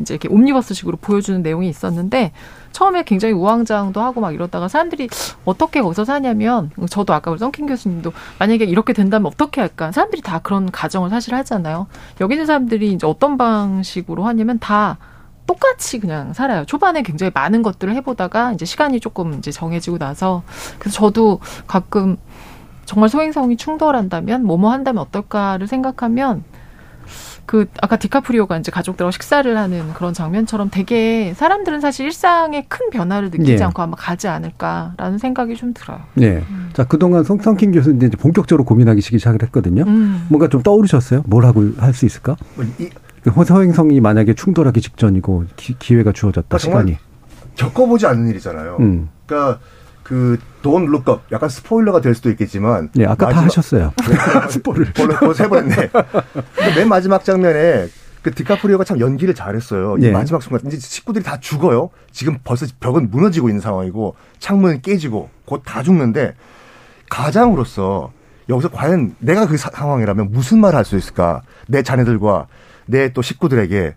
이제 이렇게 옴니버스식으로 보여주는 내용이 있었는데 처음에 굉장히 우왕좌왕도 하고 막 이러다가 사람들이 어떻게 거기서 사냐면 저도 아까 우리 썬킹 교수님도 만약에 이렇게 된다면 어떻게 할까? 사람들이 다 그런 가정을 사실 하잖아요. 여기 있는 사람들이 이제 어떤 방식으로 하냐면 다 똑같이 그냥 살아요. 초반에 굉장히 많은 것들을 해보다가 이제 시간이 조금 이제 정해지고 나서 그래서 저도 가끔 정말 소행성이 충돌한다면 뭐뭐 한다면 어떨까를 생각하면 그 아까 디카프리오가 이제 가족들하고 식사를 하는 그런 장면처럼 되게 사람들은 사실 일상에 큰 변화를 느끼지 예. 않고 아마 가지 않을까라는 생각이 좀 들어요. 네. 자, 그동안 송성킴 교수님 이제 본격적으로 고민하기 시작을 했거든요. 음. 뭔가 좀 떠오르셨어요? 뭘 하고 할 수 있을까? 그 호서행성이 만약에 충돌하기 직전이고 기, 회가 주어졌다, 그러니까 시간이. 겪어보지 않는 일이잖아요. 음. 그러니까 그돈 룩업 약간 스포일러가 될 수도 있겠지만 예, 아까 다 하셨어요. [laughs] 스포를 벌써 해버렸네. 근데 맨 마지막 장면에 그 디카프리오가 참 연기를 잘했어요. 이 예. 마지막 순간 이제 식구들이 다 죽어요. 지금 벌써 벽은 무너지고 있는 상황이고 창문은 깨지고 곧 다 죽는데 가장으로서 여기서 과연 내가 그 사- 상황이라면 무슨 말을 할 수 있을까? 내 자녀들과 내 또 식구들에게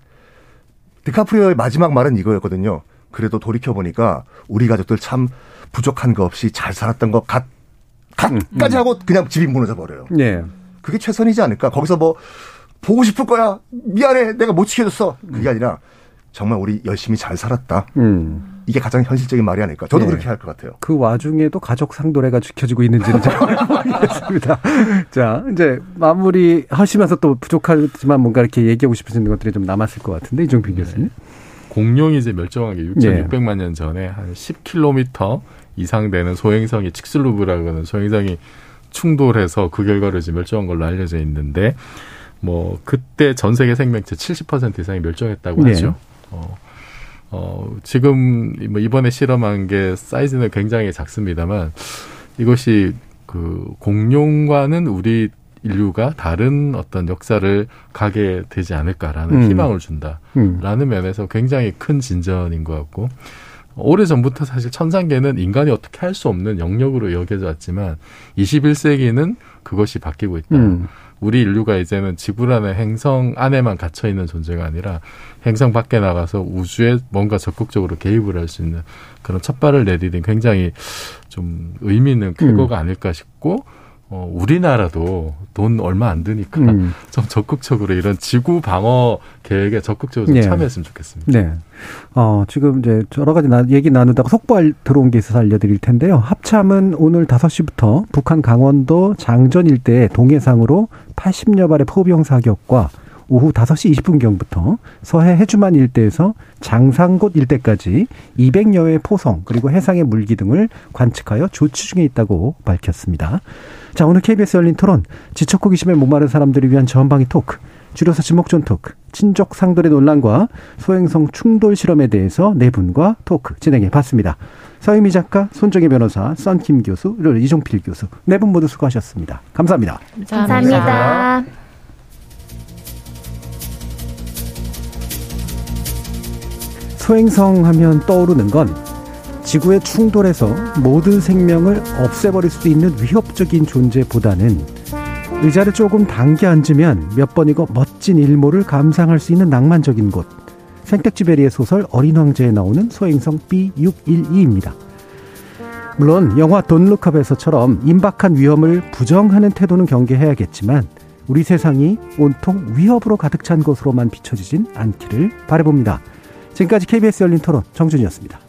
디카프리오의 마지막 말은 이거였거든요. 그래도 돌이켜 보니까 우리 가족들 참 부족한 거 없이 잘 살았던 것 같, 같까지 하고 그냥 집이 무너져 버려요. 네. 그게 최선이지 않을까? 거기서 뭐 보고 싶을 거야. 미안해. 내가 못 지켜줬어. 그게 아니라 정말 우리 열심히 잘 살았다. 음. 이게 가장 현실적인 말이 아닐까. 저도 네. 그렇게 할 것 같아요. 그 와중에도 가족 상도례가 지켜지고 있는지는 잘 모르겠습니다. [laughs] 자, 이제 마무리 하시면서 또 부족하지만 뭔가 이렇게 얘기하고 싶으신 것들이 좀 남았을 것 같은데, 이종필 교수님. 공룡이 이제 멸종한 게 예. 6,600만 년 전에 한 10km 이상 되는 소행성이 칙슬루브라고 하는 소행성이 충돌해서 그 결과로 이제 멸종한 걸로 알려져 있는데 뭐 그때 전 세계 생명체 70% 이상이 멸종했다고 네. 하죠. 어, 어, 지금 뭐 이번에 실험한 게 사이즈는 굉장히 작습니다만 이것이 그 공룡과는 우리 인류가 다른 어떤 역사를 가게 되지 않을까라는 음. 희망을 준다. 음. 라는 면에서 굉장히 큰 진전인 것 같고 오래 전부터 사실 천상계는 인간이 어떻게 할 수 없는 영역으로 여겨져 왔지만 21세기는 그것이 바뀌고 있다. 음. 우리 인류가 이제는 지구라는 행성 안에만 갇혀 있는 존재가 아니라 행성 밖에 나가서 우주에 뭔가 적극적으로 개입을 할 수 있는 그런 첫 발을 내디딘 굉장히 좀 의미 있는 쾌거가 아닐까 싶고 어, 우리나라도 돈 얼마 안 드니까 음. [laughs] 좀 적극적으로 이런 지구 방어 계획에 적극적으로 좀 예. 참여했으면 좋겠습니다. 네. 어, 지금 이제 여러 가지 나, 얘기 나누다가 속보알 들어온 게 있어서 알려드릴 텐데요. 합참은 오늘 5시부터 북한 강원도 장전 일대의 동해상으로 80여 발의 포병 사격과 오후 5시 20분경부터 서해 해주만 일대에서 장상곶 일대까지 200여 회의 포성 그리고 해상의 물기 등을 관측하여 조치 중에 있다고 밝혔습니다. 자, 오늘 KBS 열린 토론 지적 호기심에 목마른 사람들을 위한 전방위 토크 줄여서 지목전 토크, 친족 상돌의 논란과 소행성 충돌 실험에 대해서 네 분과 토크 진행해 봤습니다. 서유미 작가, 손정혜 변호사, 썬킴 교수, 이종필 교수 네 분 모두 수고하셨습니다. 감사합니다. 감사합니다. 소행성 하면 떠오르는 건 지구의 충돌에서 모든 생명을 없애버릴 수 있는 위협적인 존재보다는 의자를 조금 당겨 앉으면 몇 번이고 멋진 일몰을 감상할 수 있는 낭만적인 곳. 생택지베리의 소설 어린 왕자에 나오는 소행성 B612입니다. 물론 영화 돈룩업에서처럼 임박한 위험을 부정하는 태도는 경계해야겠지만 우리 세상이 온통 위협으로 가득 찬 것으로만 비춰지진 않기를 바라봅니다. 지금까지 KBS 열린 토론 정준이었습니다.